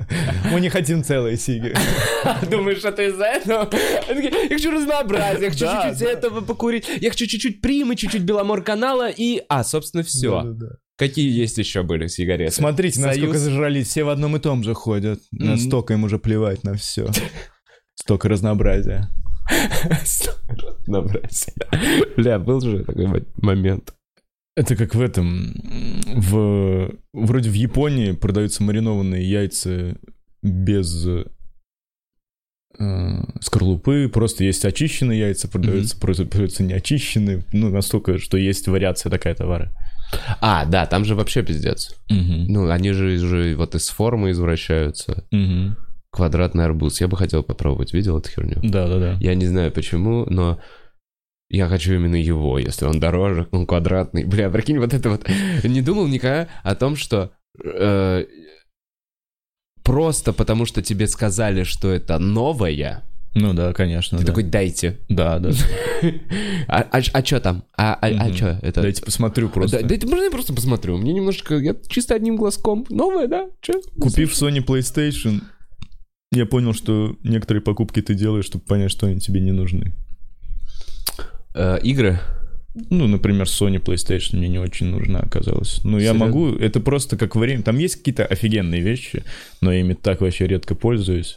мы не хотим целые сиги. Думаешь, это из-за этого? Я хочу разнообразия, я хочу чуть-чуть этого покурить, я хочу чуть-чуть примы, чуть-чуть Беломор канала и... А, собственно, все. Какие есть еще были сигареты? Смотрите, насколько зажрались, все в одном и том же ходят. Настолько им уже плевать на все. Столько разнообразия. Разнообразие. Бля, был же такой мо- момент. Это как в этом, в вроде в Японии продаются маринованные яйца без э, скорлупы, просто есть очищенные яйца, продаются, просто продаются неочищенные, ну, настолько, что есть вариация такая товара. А, да, там же вообще пиздец. Ну, они же уже вот из формы извращаются. Мгм. Квадратный арбуз. Я бы хотел попробовать. Видел эту херню? Да-да-да. Я не знаю почему, но я хочу именно его, если он дороже, он квадратный. Бля, прикинь, вот это вот. Не думал никогда о том, что э, просто потому, что тебе сказали, что это новое, Ну да, конечно. ты да. такой, дайте. Да, да. А, а, что там? А, а, Мгм. что это? Дайте посмотрю просто. Да, дайте, можно я просто посмотрю? Мне немножко, я чисто одним глазком. Новое, да? Че? Купив Sony PlayStation, я понял, что некоторые покупки ты делаешь, чтобы понять, что они тебе не нужны. Э, игры? Ну, например, Sony PlayStation мне не очень нужна оказалась. Ну, я могу, это просто как время. Там есть какие-то офигенные вещи, но я ими так вообще редко пользуюсь.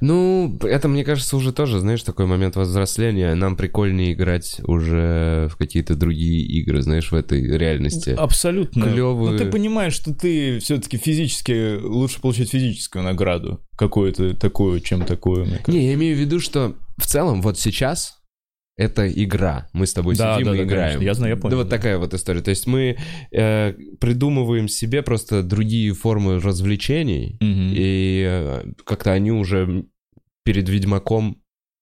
Ну, это, мне кажется, уже тоже, знаешь, такой момент взросления. Нам прикольнее играть уже в какие-то другие игры, знаешь, в этой реальности. Абсолютно. Клёвые. Ну, ты понимаешь, что ты все-таки физически лучше получить физическую награду. Какую-то такую, чем такую. Не, я имею в виду, что в целом вот сейчас это игра. Мы с тобой Да, сидим да, и да, играем. конечно. Я знаю, я понял, Да вот да. такая вот история. То есть мы э, придумываем себе просто другие формы развлечений, Мгм. и э, как-то они уже перед Ведьмаком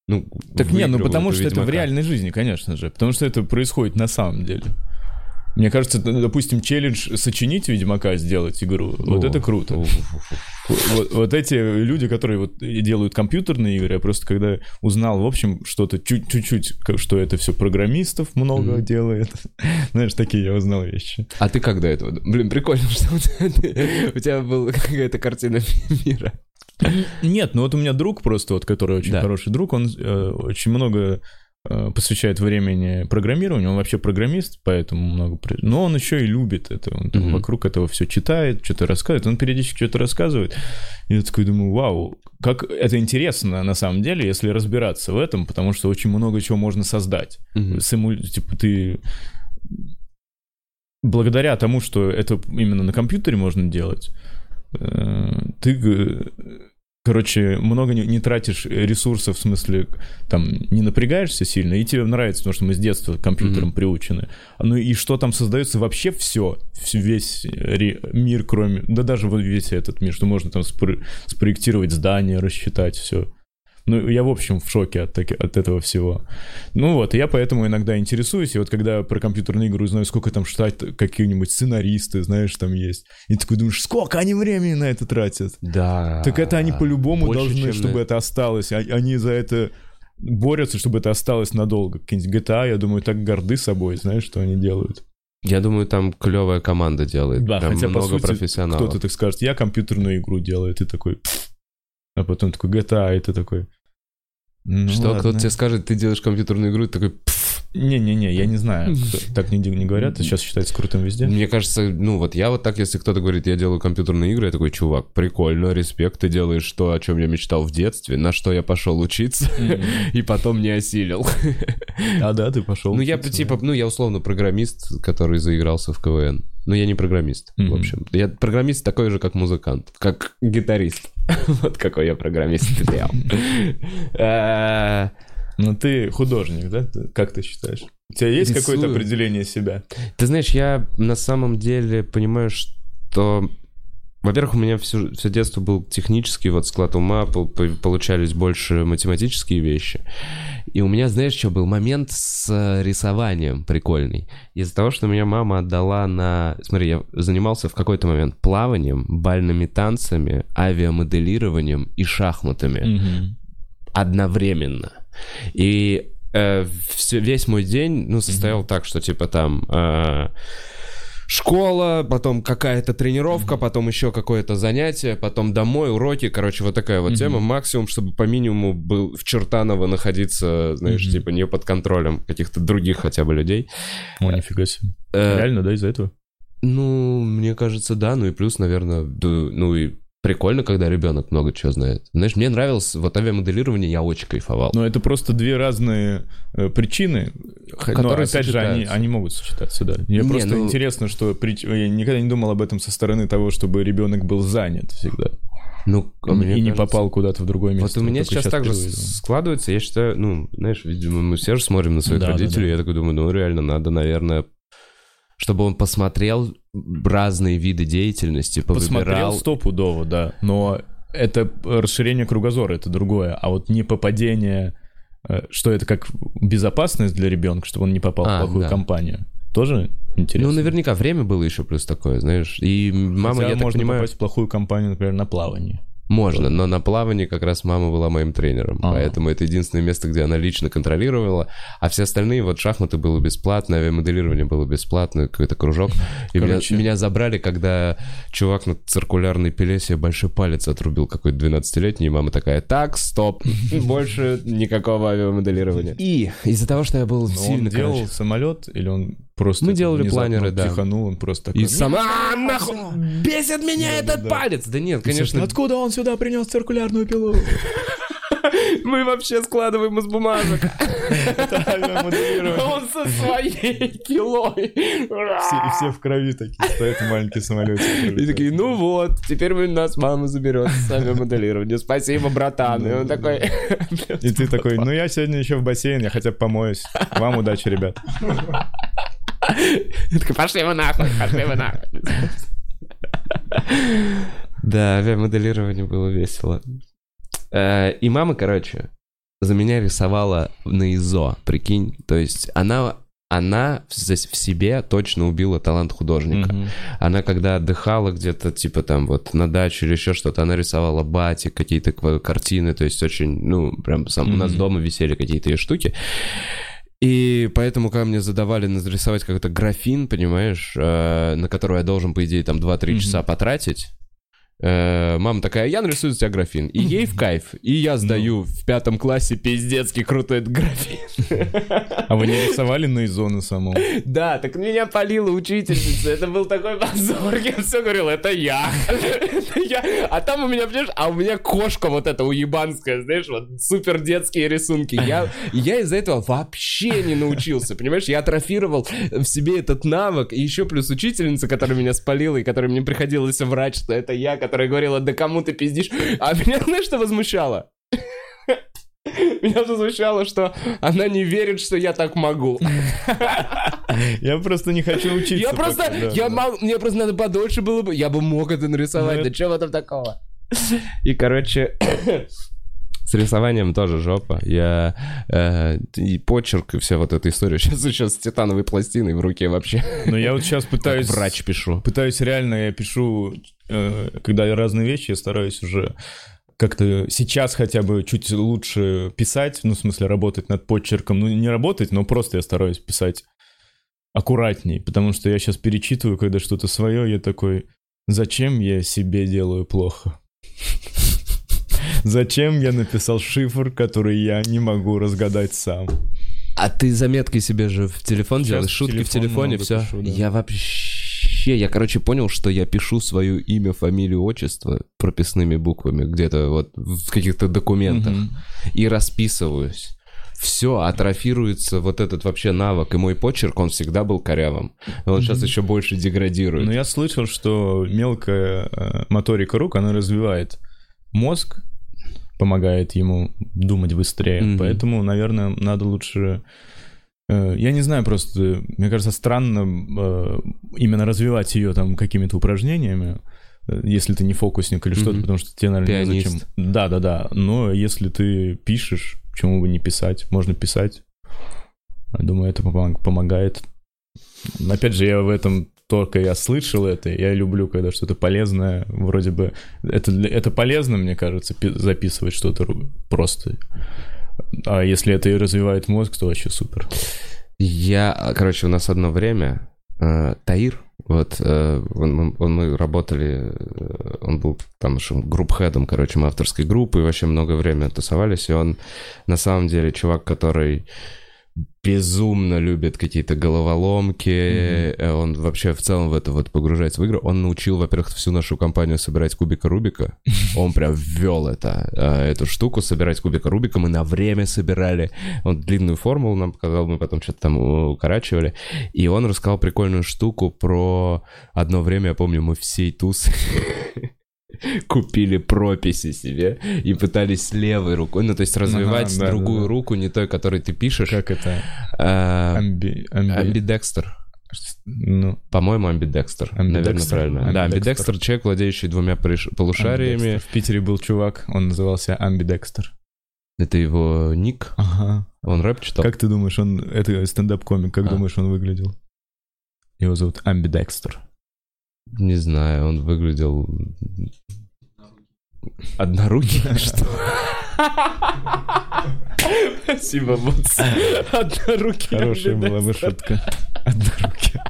ну, Так не, ну потому что это в Ведьмака. реальной жизни, конечно же. Потому что это происходит на самом деле. Мне кажется, допустим, челлендж сочинить Ведьмака, сделать игру, вот О, это круто. Вот, вот эти люди, которые вот делают компьютерные игры, я просто когда узнал, в общем, что-то чуть- чуть-чуть, что это все программистов много Мгм. делает. Знаешь, такие я узнал вещи. А ты как до этого? Блин, прикольно, что у тебя, у тебя была какая-то картина мира. Нет, ну вот у меня друг просто, вот, который очень Да. хороший друг, он э, очень много посвящает времени программированию, он вообще программист, поэтому много... Но он еще и любит это, он там Мгм. вокруг этого все читает, что-то рассказывает, он периодически что-то рассказывает. И я такой думаю, вау, как это интересно на самом деле, если разбираться в этом, потому что очень много чего можно создать. Мгм. Симу- Типа ты... Благодаря тому, что это именно на компьютере можно делать, э, ты, э, короче, много не, не тратишь ресурсов, в смысле, там, не напрягаешься сильно, и тебе нравится, потому что мы с детства к компьютерам Мгм. приучены. Ну и что там создается вообще все, весь мир, кроме, да даже вот весь этот мир, что можно там спро- спроектировать здание, рассчитать все. Ну, я, в общем, в шоке от, таки- от этого всего. Ну вот, я поэтому иногда интересуюсь, и вот когда про компьютерные игры узнаю, сколько там штат какие-нибудь сценаристы, знаешь, там есть, и такой думаешь, сколько они времени на это тратят? Да. Так это они по-любому должны, чтобы на- это осталось. А- Они за это борются, чтобы это осталось надолго. Какие-нибудь GTA, я думаю, так горды собой, знаешь, что они делают. Я думаю, там клевая команда делает. Да, Прям хотя, по много сути, профессионалов. Кто-то так скажет, я компьютерную игру делаю, ты такой... «Пф». А потом такой GTA, и ты такой... «Ну Что ладно». кто-то тебе скажет, ты делаешь компьютерную игру, и ты такой. Не-не-не, я не знаю. Так не, не говорят, это сейчас считается крутым везде. Мне кажется, ну вот я вот так, если кто-то говорит, я делаю компьютерные игры, я такой, чувак, прикольно, респект, ты делаешь то, о чем я мечтал в детстве, на что я пошел учиться, и потом не осилил. А да, ты пошел. Ну я типа, ну я условно программист, который заигрался в КВН. Но я не программист, в общем. Я программист такой же, как музыкант, как гитарист. Вот какой я программист. Э, Ну ты художник, да? Как ты считаешь? У тебя есть какое-то определение себя? Ты знаешь, я на самом деле понимаю, что... Во-первых, у меня все, все детство был технический вот склад ума, пол- по- получались больше математические вещи. И у меня, знаешь, что был момент с э, рисованием прикольный. Из-за того, что меня мама отдала на... Смотри, я занимался в какой-то момент плаванием, бальными танцами, авиамоделированием и шахматами одновременно. И э, всё- весь мой день, ну, состоял так, что типа там э, школа, потом какая-то тренировка, потом еще какое-то занятие, потом домой, уроки, короче, вот такая вот тема. Максимум, чтобы по минимуму был в Чертаново находиться, знаешь, Мгм. типа не под контролем каких-то других хотя бы людей. О, нифига себе. Э, Реально, да, из-за этого? ну, мне кажется, да, ну и плюс, наверное, да, ну и прикольно, когда ребенок много чего знает. Знаешь, мне нравилось вот авиамоделирование, я очень кайфовал. Но это просто две разные э, причины, но Которые опять же они, сочетаются. они могут сочетаться, да. Мне Не, просто ну- интересно, что прич- я никогда не думал об этом со стороны того, чтобы ребенок был занят всегда Ну, а и не кажется- попал куда-то в другое место. Вот у меня Только сейчас так же складывается, я считаю, ну, знаешь, видимо, мы все же смотрим на своих Да, да, родителей, да. я такой думаю, ну, реально надо, наверное, чтобы он посмотрел разные виды деятельности, Посмотрел повыбирал. стопудово, да, но это расширение кругозора, это другое, а вот не попадение, э, что это как безопасность для ребенка, чтобы он не попал А, в плохую да. компанию, тоже интересно. Ну, наверняка время было еще плюс такое, знаешь. И мама, Хотя я так можно понимаю, попасть в плохую компанию, например, на плавании. Можно, но на плавании как раз мама была моим тренером, Ага. поэтому это единственное место, где она лично контролировала, а все остальные, вот шахматы было бесплатно, авиамоделирование было бесплатно, какой-то кружок. И меня, Короче. меня забрали, когда чувак на циркулярной пиле себе большой палец отрубил какой-то 12-летний, и мама такая, так, стоп, больше никакого авиамоделирования. И из-за того, что я был Но сильно, он делал самолет или он просто Мы делали планеры, да. психанул, он просто такой... и сама «А, нахуй, бесит меня Да, этот да, да. палец! Да нет, Конечно. Откуда он сюда принес циркулярную пилу? мы вообще складываем из бумажек. Он со своей килой. Все, и все в крови такие стоят маленькие самолеты. И такие, ну вот, теперь вы нас мама заберет с авиамоделирования. Спасибо, братан. И он такой... И ты такой, ну я сегодня еще в бассейн, я хотя бы помоюсь. Вам удачи, ребят. Пошли вы нахуй, пошли вы нахуй. Да, авиамоделирование было весело. Э, И мама, короче, за меня рисовала на ИЗО, прикинь. То есть она, она в в себе точно убила талант художника. Она когда отдыхала где-то, типа там вот на даче или еще что-то, она рисовала батик, какие-то картины, то есть очень, ну, прям сам, у нас дома висели какие-то ее штуки. И поэтому, когда мне задавали нарисовать какой-то графин, понимаешь, э, на который я должен, по идее, там 2-3 Мгм. часа потратить, э, мама такая, я нарисую за тебя графин. И ей в кайф. И я сдаю в пятом классе пиздецкий крутой графин. А вы не рисовали на изону саму? Да, так меня полила учительница. Это был такой позор. Я все говорил, это я. Это я. А там у меня, понимаешь, а у меня кошка вот эта уебанская, знаешь, вот супер детские рисунки. Я, я из-за этого вообще не научился, понимаешь? Я атрофировал в себе этот навык. И еще плюс учительница, которая меня спалила, и которой мне приходилось врать, что это я, которая говорила, да кому ты пиздишь. А меня, знаешь, что возмущало? Меня возмущало, что она не верит, что я так могу. Я просто не хочу учиться. Я просто, я мог, мне просто надо подольше было бы, я бы мог это нарисовать, Ну, да в этом такого? И, короче, с рисованием тоже жопа. Я э, и почерк, и вся вот эта история. Сейчас сейчас с титановой пластиной в руке вообще. Но я вот сейчас пытаюсь... Как врач пишу. Пытаюсь реально, я пишу, э, когда разные вещи, я стараюсь уже как-то сейчас хотя бы чуть лучше писать, ну, в смысле, работать над почерком. Ну, не работать, но просто я стараюсь писать аккуратней, потому что я сейчас перечитываю, когда что-то свое, я такой, зачем я себе делаю плохо? Зачем я написал шифр, который я не могу разгадать сам? А ты заметки себе же в телефон Сейчас делаешь, в шутки в телефон телефоне, много все. пишу, да. Я вообще, я, короче, понял, что я пишу свое имя, фамилию, отчество прописными буквами где-то вот в каких-то документах. Мгм. и расписываюсь. Все, атрофируется вот этот вообще навык, и мой почерк, он всегда был корявым. И Он сейчас еще больше деградирует. Ну, я слышал, что мелкая э, моторика рук, она развивает мозг, помогает ему думать быстрее. Мгм. Поэтому, наверное, надо лучше... э, Я не знаю, просто, мне кажется, странно э, именно развивать ее там какими-то упражнениями, э, если ты не фокусник или что-то, Мгм. потому что тебе, наверное, Пианист. зачем. Да, да, да. Но если ты пишешь, почему бы не писать? Можно писать. Я думаю, это помог- помогает. Опять же, я в этом только я слышал это, я люблю, когда что-то полезное, вроде бы, это, это полезно, мне кажется, пи- записывать что-то просто. А если это и развивает мозг, то вообще супер. Я, короче, у нас одно время э, Таир, вот э, он, он- мы работали, э, он был там нашим групп-хедом, короче, мы авторской группы, и вообще много времени тусовались, и он на самом деле чувак, который безумно любит какие-то головоломки, э, он вообще в целом в это вот погружается в игры. Он научил, во-первых, всю нашу компанию собирать кубика Рубика. Он прям ввел это, э, эту штуку, собирать кубика Рубика. Мы на время собирали. Он длинную формулу нам показал, мы потом что-то там укорачивали. И он рассказал прикольную штуку про одно время, я помню, мы всей тусы купили прописи себе и пытались левой рукой, ну то есть развивать Ага, да, другую да, да. руку, не той, которой ты пишешь. Как это? А, Амби... амби- Амбидекстер. Ну, По-моему, амбидекстер. Наверное, Амбидекстер? правильно. Да, Амбидекстер. амбидекстер человек, владеющий двумя полушариями. амбидекстер. В Питере был чувак, он назывался Амбидекстер. Это его ник. Ага. Он рэп читал. Как ты думаешь, он... Это стендап-комик, как А. думаешь, он выглядел? Его зовут Амбидекстер. Не знаю, он выглядел... Однорукий? Что? Спасибо, Бутс. Однорукий. Хорошая была бы шутка. Однорукий.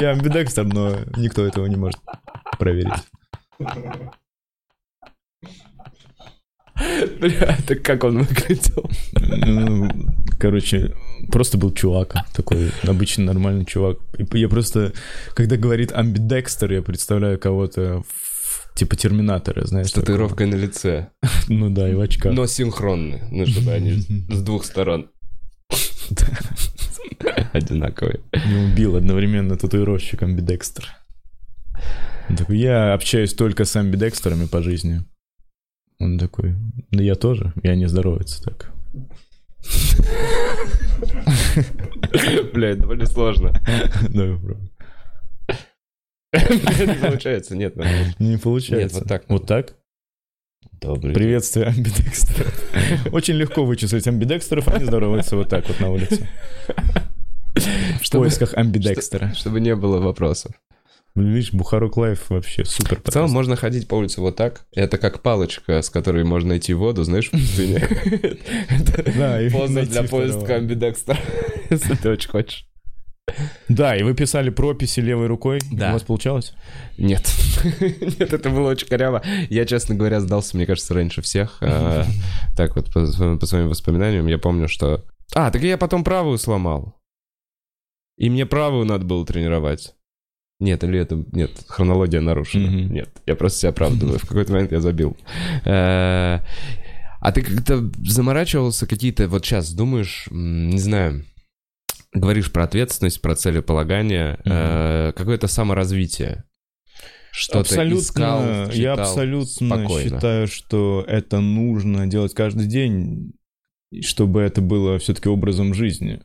Я амбидекстер, но никто этого не может проверить. Бля, это как он выглядел? Ну, короче, просто был чувак, такой обычный нормальный чувак. И я просто, когда говорит амбидекстер, я представляю кого-то типа терминатора, знаешь. С татуировкой на лице. такого. Ну да, и в очках. Но синхронные. Ну, чтобы они с двух сторон. Одинаковые. Не убил одновременно татуировщик амбидекстер. Он такой, я общаюсь только с амбидекстерами по жизни. Он такой, да я тоже, и они здороваются так. Бля, это довольно сложно. Да, правда. Не получается, нет. Не получается. Нет, вот так. Вот так? Добрый Приветствие амбидекстеров. Очень легко вычислить амбидекстеров, они здороваются вот так вот на улице. В поисках амбидекстера. Чтобы не было вопросов. Видишь, Бухарог Лайв вообще супер. В целом можно ходить по улице вот так. Это как палочка, с которой можно найти воду, знаешь, в пустыне. Поза для поиска амбидекстера, если ты очень хочешь. Да, и вы писали прописи левой рукой. Да. У вас получалось? Нет. Нет, это было очень коряво. Я, честно говоря, сдался, мне кажется, раньше всех. А, Так вот, по своим воспоминаниям, я помню, что... А, так я потом правую сломал. И мне правую надо было тренировать. Нет, или это... Нет, хронология нарушена. Мгм. Нет, я просто себя оправдываю. В какой-то момент я забил. Э, А ты как-то заморачивался какие-то... Вот сейчас думаешь, не знаю... Говоришь про ответственность, про целеполагание, э, какое-то саморазвитие. Что абсолютно, искал, я читал абсолютно спокойно. считаю, что это нужно делать каждый день, чтобы это было все-таки образом жизни.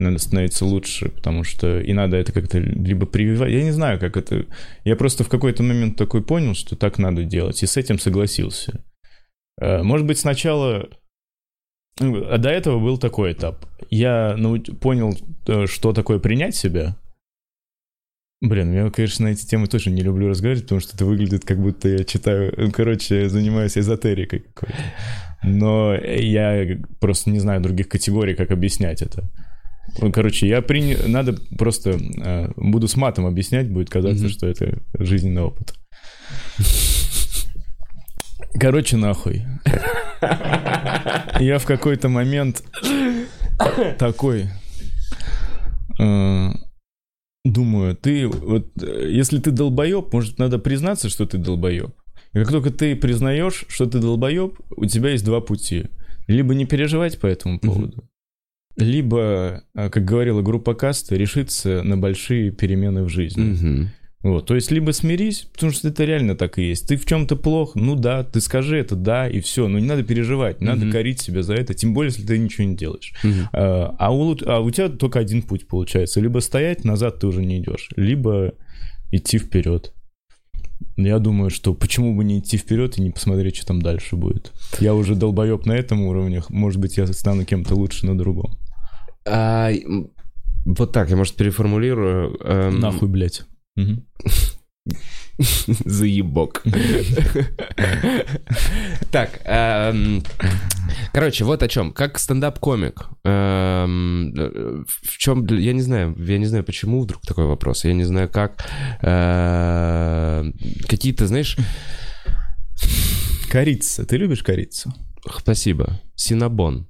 Надо становиться лучше, потому что и надо это как-то либо прививать. Я не знаю, как это. Я просто в какой-то момент такой понял, что так надо делать, и с этим согласился. Э, Может быть, сначала ну, А до этого был такой этап. Я нау- понял, э, что такое принять себя. Блин, я, конечно, на эти темы тоже не люблю разговаривать, потому что это выглядит, как будто я читаю, ну, короче, занимаюсь эзотерикой какой-то. Но я просто не знаю других категорий, как объяснять это. Короче, я принял... Надо просто... э, буду с матом объяснять, будет казаться, Мгм. что это жизненный опыт. Короче, нахуй. Я в какой-то момент такой э, думаю, ты вот э, если ты долбоеб, может надо признаться, что ты долбоеб. И как только ты признаешь, что ты долбоеб, у тебя есть два пути: либо не переживать по этому поводу, либо, э, как говорила группа Каста, решиться на большие перемены в жизни. Мгм. Вот, то есть либо смирись, потому что это реально так и есть. Ты в чем-то плох, ну да, ты скажи это, да, и все. Но не надо переживать, не надо корить себя за это, тем более, если ты ничего не делаешь. Мгм. А, а у, а у тебя только один путь получается. Либо стоять, назад ты уже не идешь, либо идти вперед. Я думаю, что почему бы не идти вперед и не посмотреть, что там дальше будет. Я уже долбоеб на этом уровне, может быть, я стану кем-то лучше на другом. А, вот так, я, может, переформулирую. Эм, Нахуй, блядь. Заебок. Так, эм, короче, вот о чем. Как стендап-комик. эм, э, В чем, я не знаю, я не знаю, почему вдруг такой вопрос. Я не знаю, как. э, Какие-то, знаешь, Корица. Ты любишь корицу? спасибо. Синабон.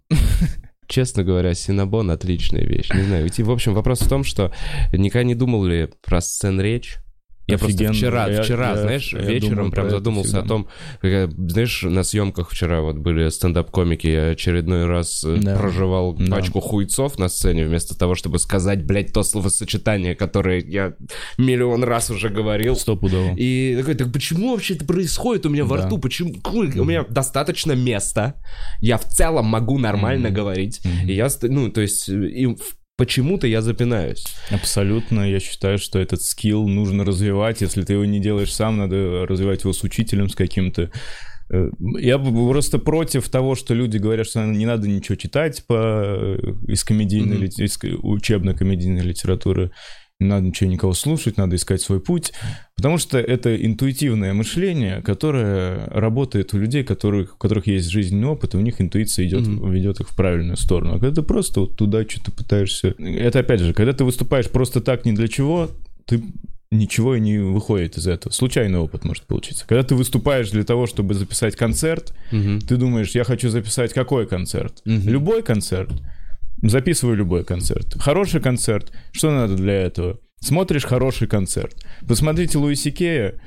Честно говоря, Синабон отличная вещь. Не знаю. В общем, вопрос в том, что никогда не думал ли про сцен-речь? Я просто Офигенно. вчера, Я- вчера, я- знаешь, я вечером думаю прям задумался всегда. о том, как знаешь, на съемках вчера вот были стендап-комики, я очередной раз э, Да. проживал Да. пачку хуйцов на сцене вместо того, чтобы сказать, блядь, то словосочетание, которое я миллион раз уже говорил. Стопудово. И такой, так почему вообще это происходит у меня во Да. рту? Почему? У меня достаточно места. Я в целом могу нормально Мгм. говорить. Мгм. И я, ну, то есть, и в- почему-то я запинаюсь. Абсолютно. Я считаю, что этот скилл нужно развивать. Если ты его не делаешь сам, надо развивать его с учителем, с каким-то. Э, Я просто против того, что люди говорят, что не надо ничего читать по, э, из комедийной, лит- из учебно-комедийной литературы. Не надо ничего никого слушать, надо искать свой путь. Потому что это интуитивное мышление, которое работает у людей, которых, у которых есть жизненный опыт, и у них интуиция идет, Мгм. ведет их в правильную сторону. А когда ты просто вот туда что-то пытаешься... Это опять же, когда ты выступаешь просто так ни для чего, ты ничего и не выходит из этого. Случайный опыт может получиться. Когда ты выступаешь для того, чтобы записать концерт, Мгм. ты думаешь, я хочу записать какой концерт? Мгм. Любой концерт. Записывай любой концерт. Хороший концерт. Что надо для этого? Смотришь хороший концерт. Посмотрите Луиси Кея.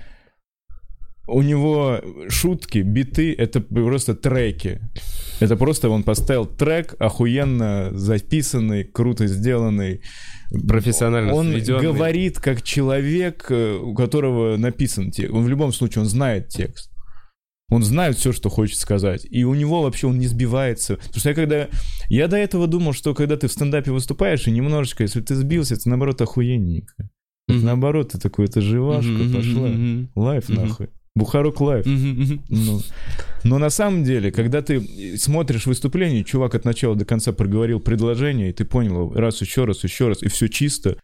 У него шутки, биты — это просто треки. Это просто он поставил трек, охуенно записанный, круто сделанный. Профессионально Он сведенный. говорит как человек, э, у которого написан текст. Он в любом случае, он знает текст. Он знает все, что хочет сказать. И у него вообще он не сбивается. Потому что я когда... Я до этого думал, что когда ты в стендапе выступаешь, и немножечко, если ты сбился, это наоборот охуенненько. Это Мгм. наоборот, ты такой, это живашка Мгм, пошла. Live Мгм. нахуй. Бухарог Лайв. мгм. Ну, но на самом деле, когда ты смотришь выступление, чувак от начала до конца проговорил предложение, и ты понял раз, еще раз, еще раз, и все чисто,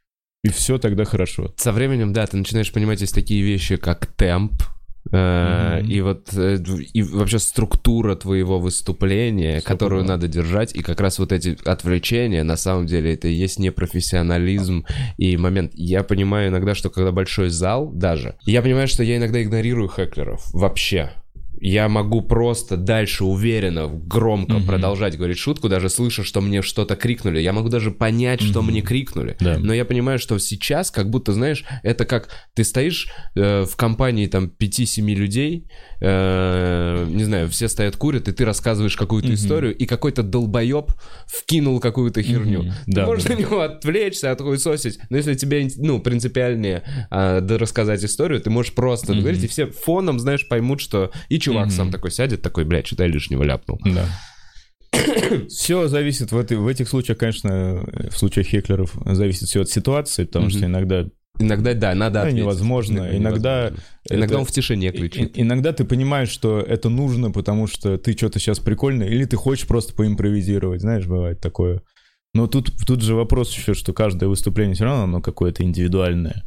и все тогда хорошо. Со временем, да, ты начинаешь понимать, есть такие вещи, как темп, Мгм. и вот э, и вообще структура твоего выступления, Сто которую надо держать, и как раз вот эти отвлечения, на самом деле, это и есть непрофессионализм и момент. Я понимаю иногда, что когда большой зал даже, я понимаю, что я иногда игнорирую хеклеров вообще. Я могу просто дальше уверенно, громко Мгм. продолжать говорить шутку, даже слыша, что мне что-то крикнули. Я могу даже понять, что Мгм. мне крикнули. Да. Но я понимаю, что сейчас, как будто, знаешь, это как ты стоишь э, в компании там 5-7 людей, э, не знаю, все стоят курят, и ты рассказываешь какую-то историю, и какой-то долбоеб вкинул какую-то херню. Мгм. Ты Да, можешь да. на него отвлечься, отхуесосить, но если тебе, ну, принципиальнее а, да, рассказать историю, ты можешь просто говорить, и все фоном, знаешь, поймут, что и чувак сам такой сядет, такой, блядь, что-то я лишнего ляпнул. Да. Все зависит в, этой, в этих случаях, конечно, в случаях хеклеров зависит все от ситуации, потому что Мгм. иногда Иногда, да, надо Да, ответить. невозможно. Иногда. Иногда это- он в тишине кричит. и- Иногда ты понимаешь, что это нужно, потому что ты что-то сейчас прикольно, или ты хочешь просто поимпровизировать, знаешь, бывает такое. Но тут, тут же вопрос еще, что каждое выступление все равно оно какое-то индивидуальное.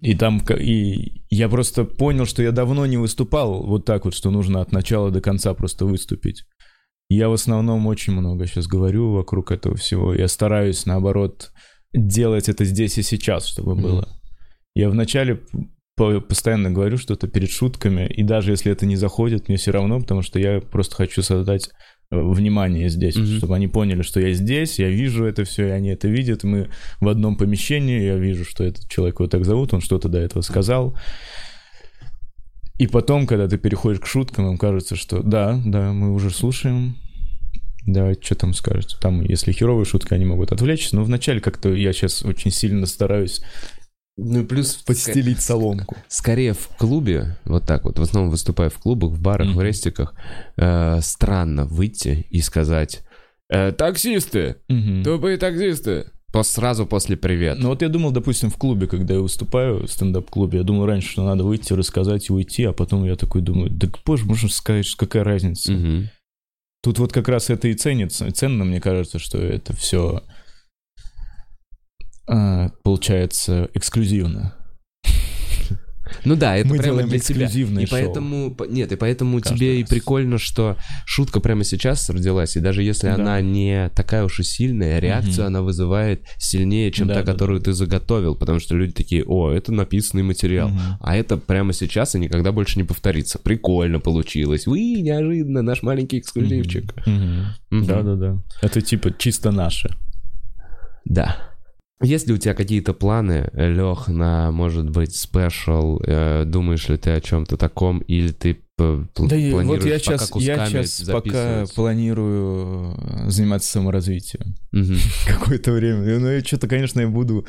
И там, и я просто понял, что я давно не выступал вот так вот, что нужно от начала до конца просто выступить. Я в основном очень много сейчас говорю вокруг этого всего. Я стараюсь, наоборот, делать это здесь и сейчас, чтобы было. Я вначале по- постоянно говорю что-то перед шутками, и даже если это не заходит, мне все равно, потому что я просто хочу создать э, внимание здесь, Мгм. чтобы они поняли, что я здесь, я вижу это все, и они это видят, мы в одном помещении, я вижу, что этот человек его так зовут, он что-то до этого сказал. И потом, когда ты переходишь к шуткам, им кажется, что да, да, мы уже слушаем, Давайте, что там скажете? Там, если херовые шутки, они могут отвлечься. Но вначале как-то я сейчас очень сильно стараюсь Ну и плюс подстелить соломку. Скорее в клубе, вот так вот, в основном выступая в клубах, в барах, Мгм. в рестиках, э, странно выйти и сказать «Э, «Таксисты! Мгм. Тупые таксисты!» Сразу после «Привет». Ну вот я думал, допустим, в клубе, когда я выступаю, в стендап-клубе, я думал раньше, что надо выйти, рассказать и уйти, а потом я такой думаю, да боже, можно сказать, какая разница. Мгм. Тут вот как раз это и ценится. Ценно, мне кажется, что это все получается эксклюзивно. Ну да, это Мы прямо делаем для тебя. эксклюзивное И шоу. поэтому, по- нет, и поэтому Каждый тебе и раз. прикольно, что шутка прямо сейчас родилась, и даже если Да. она не такая уж и сильная, реакцию Мгм. она вызывает сильнее, чем Да, та, да, которую ты заготовил, потому что люди такие, о, это написанный материал. Мгм. А это прямо сейчас и никогда больше не повторится. Прикольно получилось. Уи, неожиданно, наш маленький эксклюзивчик. Да-да-да. Это типа чисто наше. Да. Есть ли у тебя какие-то планы, Лех, на, может быть, спешл? Э, думаешь ли ты о чем-то таком, или ты Да, и вот планируешь я пока сейчас, я сейчас пока планирую э, заниматься саморазвитием Мгм. какое-то время. Ну, и что-то, конечно, я буду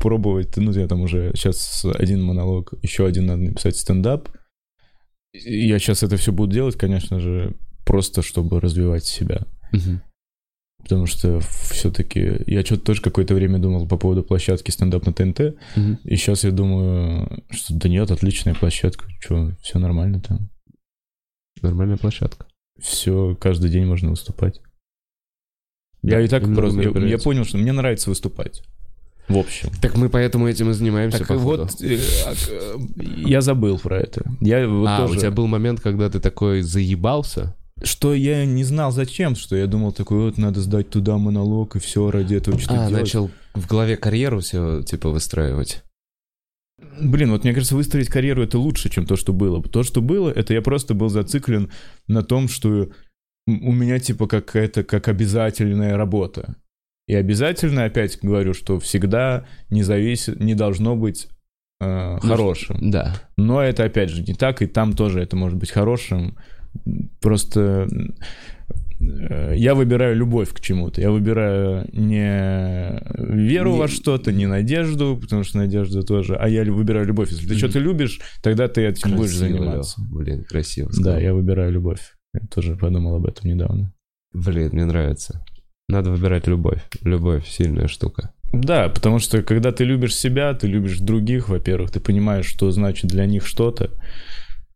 пробовать. Ну, я там уже сейчас один монолог, еще один надо написать стендап. Я сейчас это все буду делать, конечно же, просто чтобы развивать себя. Мгм. Потому что все-таки я что-то тоже какое-то время думал по поводу площадки стендап на ТНТ. Мгм. И сейчас я думаю, что да нет, отличная площадка. Что, все нормально там. Нормальная площадка. Все, каждый день можно выступать. Я и так просто... Я, я понял, что мне нравится выступать. В общем. Так мы поэтому этим и занимаемся, Так походу. вот, э, э, я забыл про это. Я вот а, тоже... у тебя был момент, когда ты такой заебался? Что я не знал зачем, что я думал такой, вот надо сдать туда монолог, и все, ради этого что-то а, делать. начал в голове карьеру все, типа, выстраивать. Блин, вот мне кажется, выстроить карьеру это лучше, чем то, что было. То, что было, это я просто был зациклен на том, что у меня типа какая-то как обязательная работа. И обязательно, опять говорю, что всегда не зависит, не должно быть э, хорошим. Да. Но это опять же не так, и там тоже это может быть хорошим. Просто э, я выбираю любовь к чему-то. Я выбираю не веру Не- во что-то, не надежду, потому что надежда тоже, а я выбираю любовь. Если ты Мгм. что-то любишь, тогда ты этим будешь Красиво, заниматься. Лёх. Блин, красиво Да, сказал. я выбираю любовь. Я тоже подумал об этом недавно. Блин, мне нравится. Надо выбирать любовь. Любовь — сильная штука. Да, потому что когда ты любишь себя, ты любишь других, во-первых, ты понимаешь, что значит для них что-то.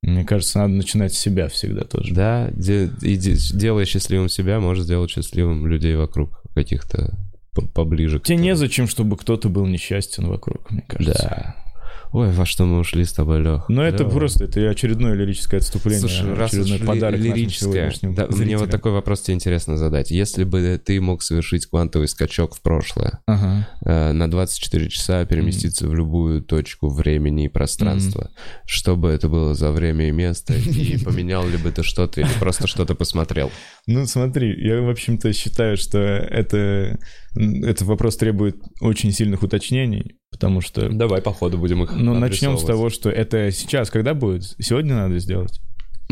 Мне кажется, надо начинать с себя всегда тоже. Да, де- и де- делая счастливым себя, может сделать счастливым людей вокруг каких-то по- поближе. Тебе этому. незачем, чтобы кто-то был несчастен вокруг, мне кажется. Да. Ой, во что мы ушли с тобой, Лех. Но это просто, это очередное лирическое отступление, Слушай, раз очередной ли- подарок лирическое, да, мне вот такой вопрос тебе интересно задать. Если бы ты мог совершить квантовый скачок в прошлое, Ага. э, на 24 часа переместиться в любую точку времени и пространства, что бы это было за время и место, и поменял ли бы ты что-то или просто что-то посмотрел? Ну, смотри, я, в общем-то, считаю, что это, этот вопрос требует очень сильных уточнений, потому что... Давай, по ходу будем их Ну, начнем с того, что это сейчас, когда будет? Сегодня надо сделать?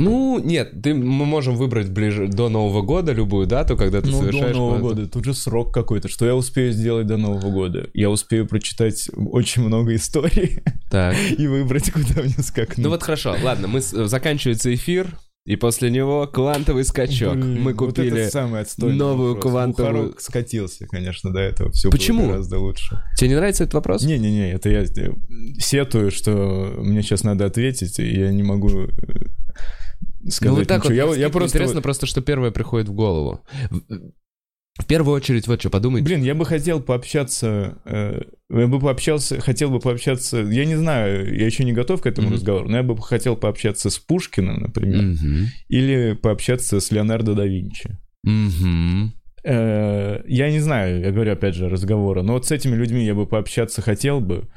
Ну, нет, ты, мы можем выбрать ближе до Нового года любую дату, когда ты Ну, до совершаешь... Нового квантовый- года. Тут же срок какой-то. Что я успею сделать до Нового года? Я успею прочитать очень много историй Так. и выбрать, куда мне скакнуть. Ну вот хорошо, ладно, мы с- заканчивается эфир, и после него квантовый скачок. Блин, мы вот купили... это самый новую вопрос. квантовую- Бухарок скатился, конечно, до этого. Все Почему? было гораздо лучше. Тебе не нравится этот вопрос? Не-не-не, это я э, сетую, что мне сейчас надо ответить, и я не могу э, сказать ну вот так ничего. вот, я, я просто... интересно просто, что первое приходит в голову. В- первую очередь, вот что подумай. Блин, я бы хотел пообщаться, э, я бы пообщался, хотел бы пообщаться, я не знаю, я еще не готов к этому Мгм. разговору, но я бы хотел пообщаться с Пушкиным, например, Мгм. или пообщаться с Леонардо да Винчи. Мгм. Э, я не знаю, я говорю опять же разговора, но вот с этими людьми я бы пообщаться хотел бы.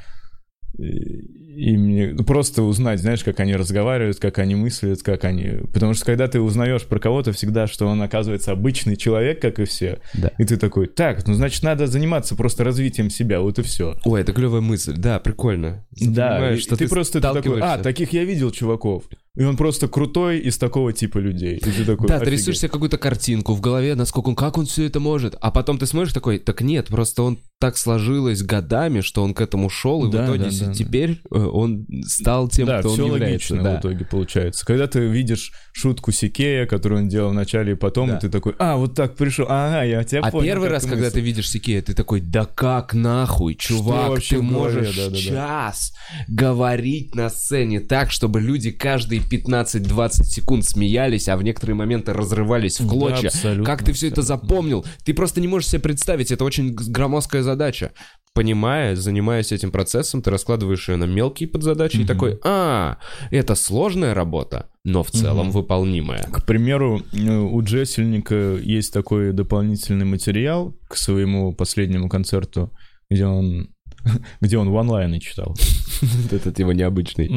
И мне ну, просто узнать, знаешь, как они разговаривают, как они мыслят, как они... Потому что когда ты узнаешь про кого-то всегда, что он оказывается обычный человек, как и все, Да. и ты такой, так, ну значит надо заниматься просто развитием себя, вот и все. Ой, это клевая мысль. Да, прикольно. Да, Понимаешь, и что ты, просто ты такой, а, таких я видел чуваков. и он просто крутой из такого типа людей. И ты такой, Да, ты «Офигеть». рисуешь себе какую-то картинку в голове, насколько он, как он все это может. А потом ты смотришь такой, так нет, просто он так сложилось годами, что он к этому шел, и Да, в итоге да, да. теперь э, он стал тем, да, кто все он является. логично да. в итоге получается. Когда ты видишь шутку Сикея, которую он делал в начале и потом, Да. и ты такой, а, вот так пришел, ага, я тебя А понял. первый как раз, когда мыслишь». ты видишь Сикея, ты такой, да как нахуй, чувак, ты можешь Да-да-да. час говорить на сцене так, чтобы люди каждые 15-20 секунд смеялись, а в некоторые моменты разрывались в Да, клочья. абсолютно, как ты все это абсолютно. запомнил? Ты просто не можешь себе представить, это очень громоздкая задача. Понимая, занимаясь этим процессом, ты раскладываешь ее на мелкие подзадачи и Мгм. такой, а, это сложная работа, но в целом Мгм. выполнимая. К примеру, э, у Джессельника есть такой дополнительный материал к своему последнему концерту, где он, где он ванлайны читал. Этот его необычный.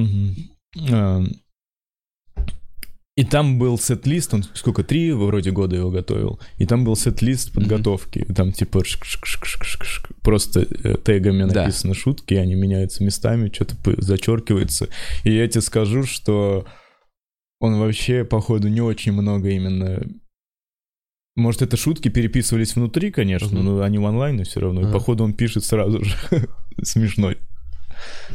А, И там был сет-лист, он сколько, три вроде года его готовил, и там был сет-лист подготовки, И там типа шк-шк-шк-шк-шк-шк, просто э, тегами Да. написаны шутки, они меняются местами, что-то зачеркивается. И я тебе скажу, что он вообще, походу, не очень много именно... Может, это шутки переписывались внутри, конечно, Мгм. но они в онлайне все равно. И, Ага. походу, он пишет сразу же смешной.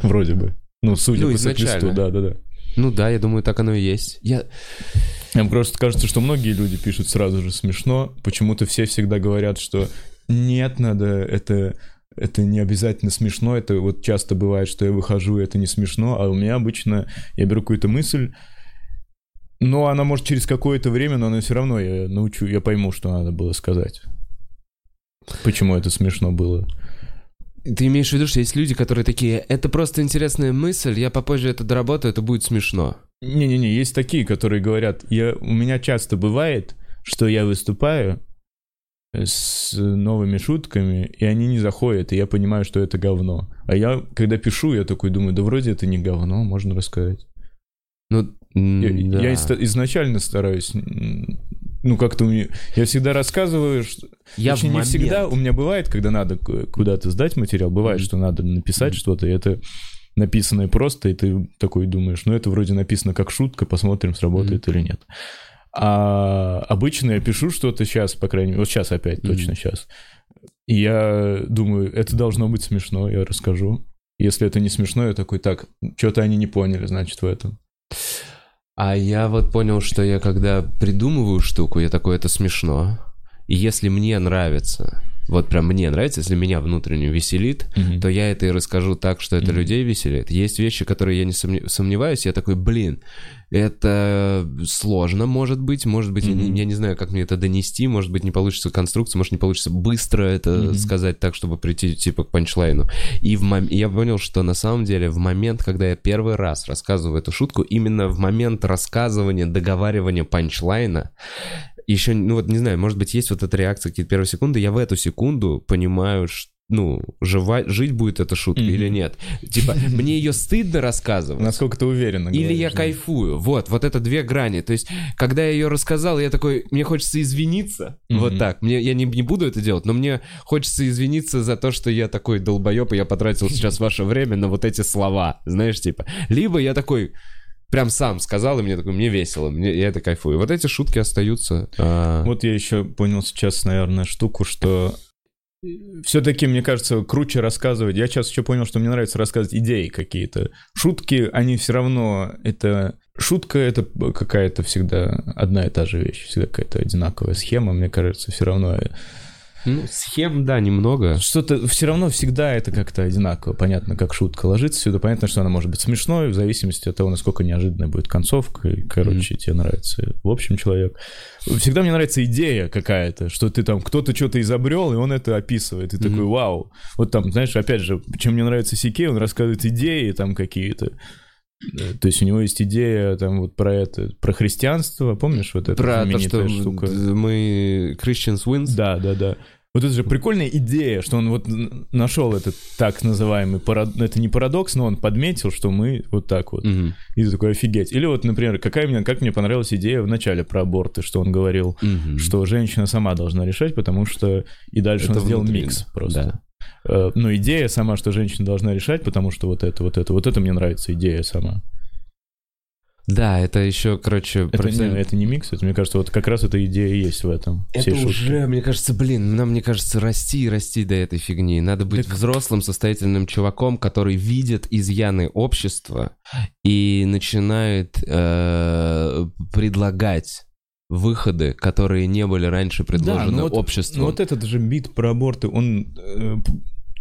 Вроде бы. Ну, судя Ну, по изначально. да-да-да. Ну да, я думаю, так оно и есть. Я... Мне просто кажется, что многие люди пишут сразу же смешно. Почему-то все всегда говорят, что нет, надо это это не обязательно смешно, это вот часто бывает, что я выхожу, и это не смешно, а у меня обычно, я беру какую-то мысль, но она может через какое-то время, но она все равно, я научу, я пойму, что надо было сказать. Почему это смешно было. Ты имеешь в виду, что есть люди, которые такие, это просто интересная мысль, я попозже это доработаю, это будет смешно. Не-не-не, есть такие, которые говорят, я, у меня часто бывает, что я выступаю с новыми шутками, и они не заходят, и я понимаю, что это говно. А я, когда пишу, я такой думаю, да вроде это не говно, можно рассказать. Ну, Я, да. я изначально стараюсь, ну как-то у меня, я всегда рассказываю, что, Я Точнее, не всегда, у меня бывает, когда надо куда-то сдать материал, бывает, Мгм. что надо написать Мгм. что-то, и это написанное просто, и ты такой думаешь, ну это вроде написано как шутка, посмотрим, сработает или нет. А обычно я пишу что-то сейчас, по крайней мере, вот сейчас опять, Мгм. точно сейчас. И я думаю, это должно быть смешно, я расскажу. Если это не смешно, я такой, так, что-то они не поняли, значит, в этом. А я вот понял, что я когда придумываю штуку, я такой, это смешно. И если мне нравится, вот прям мне нравится, если меня внутренне веселит, то я это и расскажу так, что это Мгм. людей веселит. Есть вещи, которые я не сомне- сомневаюсь, я такой, блин, это сложно, может быть, может быть, я, не, я не знаю, как мне это донести, может быть, не получится конструкция, может, не получится быстро это Мгм. сказать так, чтобы прийти, типа, к панчлайну. И в мом- я понял, что на самом деле в момент, когда я первый раз рассказываю эту шутку, именно в момент рассказывания, договаривания панчлайна, еще, ну вот, не знаю, может быть, есть вот эта реакция какие-то первые секунды, я в эту секунду понимаю, что ну, жива... жить будет эта шутка Мгм. или нет. Типа, мне ее стыдно рассказывать. Насколько ты уверенно Или говоришь, я да. кайфую. Вот, вот это две грани. То есть, когда я ее рассказал, я такой, мне хочется извиниться. Мгм. Вот так. Мне, я не, не буду это делать, но мне хочется извиниться за то, что я такой долбоеб, и я потратил сейчас ваше время на вот эти слова. Знаешь, типа. Либо я такой, прям сам сказал, и мне такой, мне весело, мне, я это кайфую. Вот эти шутки остаются. а, Вот я еще понял сейчас, наверное, штуку, что все-таки, мне кажется, круче рассказывать. Я сейчас еще понял, что мне нравится рассказывать идеи какие-то. Шутки, они все равно... Это шутка это какая-то всегда одна и та же вещь, всегда какая-то одинаковая схема, мне кажется, все равно Ну, схем, да, немного. что-то все равно всегда это как-то одинаково. Понятно, как шутка ложится сюда, понятно, что она может быть смешной, в зависимости от того, насколько неожиданная будет концовка. И, короче, тебе нравится. В общем, человек. Всегда мне нравится идея какая-то, что ты там кто-то что-то изобрел, и он это описывает. И Мгм. такой, вау. Вот там, знаешь, опять же, чем мне нравится Сикей, он рассказывает идеи там какие-то. Э, То есть у него есть идея там вот про это, про христианство, помнишь вот это Про то, что штука? мы Christians wins. Да, да, да. Вот это же прикольная идея, что он вот нашел этот так называемый парад... ну, это не парадокс, но он подметил, что мы вот так вот. Мгм. И ты такой офигеть. Или вот, например, какая мне, как мне понравилась идея в начале про аборты, что он говорил, Мгм. что женщина сама должна решать, потому что и дальше Это он сделал внутренне, микс просто. да. Э, Но идея сама, что женщина должна решать, потому что вот это, вот это, вот это мне нравится идея сама. Да, это еще, короче, Это не, профессионально- это не микс, это, мне кажется, вот как раз эта идея и есть в этом. Это всей шутки. уже, мне кажется, блин, нам, мне кажется, расти и расти до этой фигни. Надо быть Так- взрослым, состоятельным чуваком, который видит изъяны общества и начинает э, предлагать выходы, которые не были раньше предложены ну вот- обществом. Ну вот этот же бит про аборты, он... э,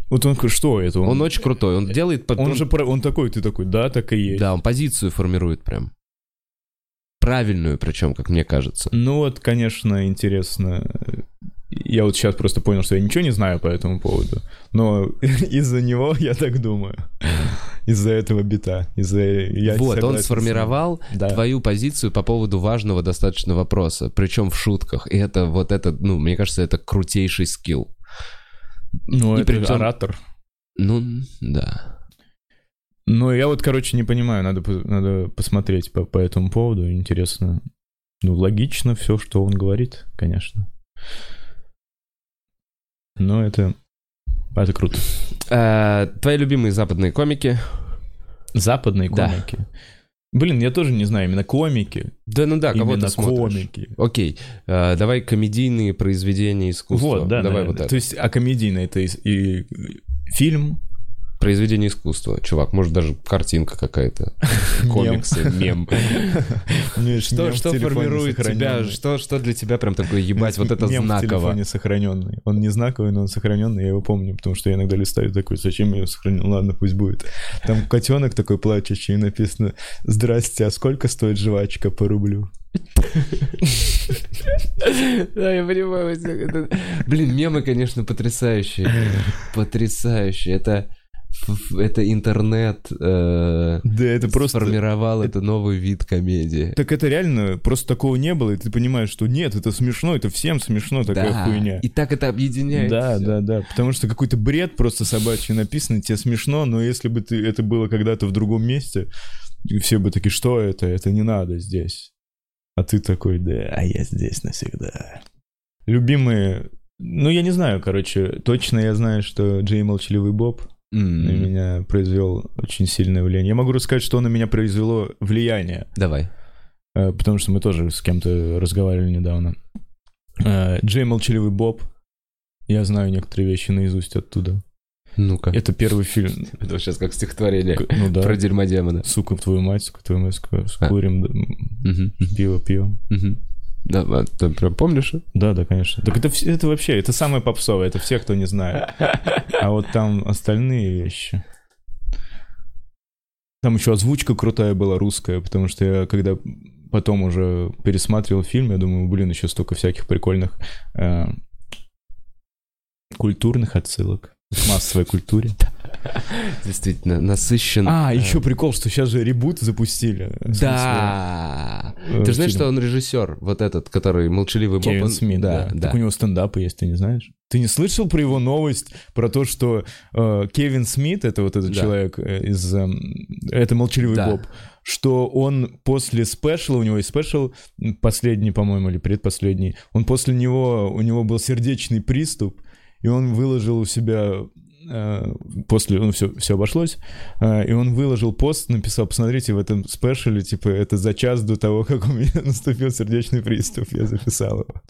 вот он что это? Он очень крутой, он делает... под- Он же про- он такой, ты такой, да, так и есть. Да, он позицию формирует прям. Правильную причем, как мне кажется. Ну вот, конечно, интересно. Я вот сейчас просто понял, что я ничего не знаю по этому поводу. Но из-за него я так думаю. Из-за этого бита. Из-за... я вот, он согласен с ним. сформировал Да. твою позицию по поводу важного достаточно вопроса, причем в шутках. И это вот это, ну, мне кажется, это крутейший скилл. Ну, И это причем- оратор. Ну, да. Ну, я вот, короче, не понимаю, надо, надо посмотреть по, по этому поводу, интересно. Ну, логично все, что он говорит, конечно. Но это... Это круто. Э, твои любимые западные комики? Западные Да. Блин, я тоже не знаю, именно комики. Да, ну да, кого именно ты смотришь? комики. Окей, э, давай комедийные произведения искусства. Вот, да, давай наверное. вот это. То есть, а комедийный это и, и фильм, Произведение искусства, чувак, может даже картинка какая-то, комиксы, мем. Что, в что формирует тебя, что, что для тебя прям такое, ебать, вот это Мем в знаково? телефоне сохраненный. Он не знаковый, но он сохраненный, я его помню, потому что я иногда листаю такой, зачем я его сохранил? Ладно, пусть будет. Там котенок такой плачущий, и написано «Здрасте, а сколько стоит жвачка по рублю?» Да, я понимаю. Блин, мемы, конечно, потрясающие. Потрясающие. Это, это интернет э, Да, это просто... сформировал это новый вид комедии. Так это реально, просто такого не было, и ты понимаешь, что нет, это смешно, это всем смешно, такая Да, хуйня. И так это объединяет. Да, всё. да, да. Потому что какой-то бред просто собачий написан, тебе смешно, но если бы ты, это было когда-то в другом месте, все бы такие, что это? Это не надо здесь. А ты такой, да, а я здесь навсегда. Любимые... Ну, я не знаю, короче, точно я знаю, что Джей Молчаливый Боб М, на меня произвел очень сильное влияние. Я могу рассказать, что на меня произвело влияние. Давай. Э, потому что мы тоже с кем-то разговаривали недавно. Э, Джей Молчаливый Боб. Я знаю некоторые вещи наизусть оттуда. Ну-ка. Это первый фильм. Это сейчас как стихотворение Ну да. про дерьмодемона. Сука, в твою мать, сука, твою мать, сука, скурим, да, м, Мгм, пиво пьем. Да, а ты прям помнишь? Да, да, конечно. Так это, это вообще, это самое попсовое, это все, кто не знает. А вот там остальные вещи. Там еще озвучка крутая была, русская, потому что я когда потом уже пересматривал фильм, я думаю, блин, еще столько всяких прикольных э, культурных отсылок к массовой культуре. Действительно, насыщен. А, э, еще прикол, что сейчас же ребут запустили. Да. э, Ты знаешь, что он режиссер, вот этот, который молчаливый Боб. Кевин он- Смит, да. Так у него стендапы есть, ты не знаешь? Ты не слышал про его новость, про то, что э, Кевин Смит, это вот этот Да. человек из... это молчаливый Да. Боб, что он после спешла, у него есть спешл, последний, по-моему, или предпоследний, он после него, у него был сердечный приступ, и он выложил у себя после, ну, все, все обошлось, э, и он выложил пост, написал, посмотрите, в этом спешле, типа, это за час до того, как у меня наступил сердечный приступ, я записал его.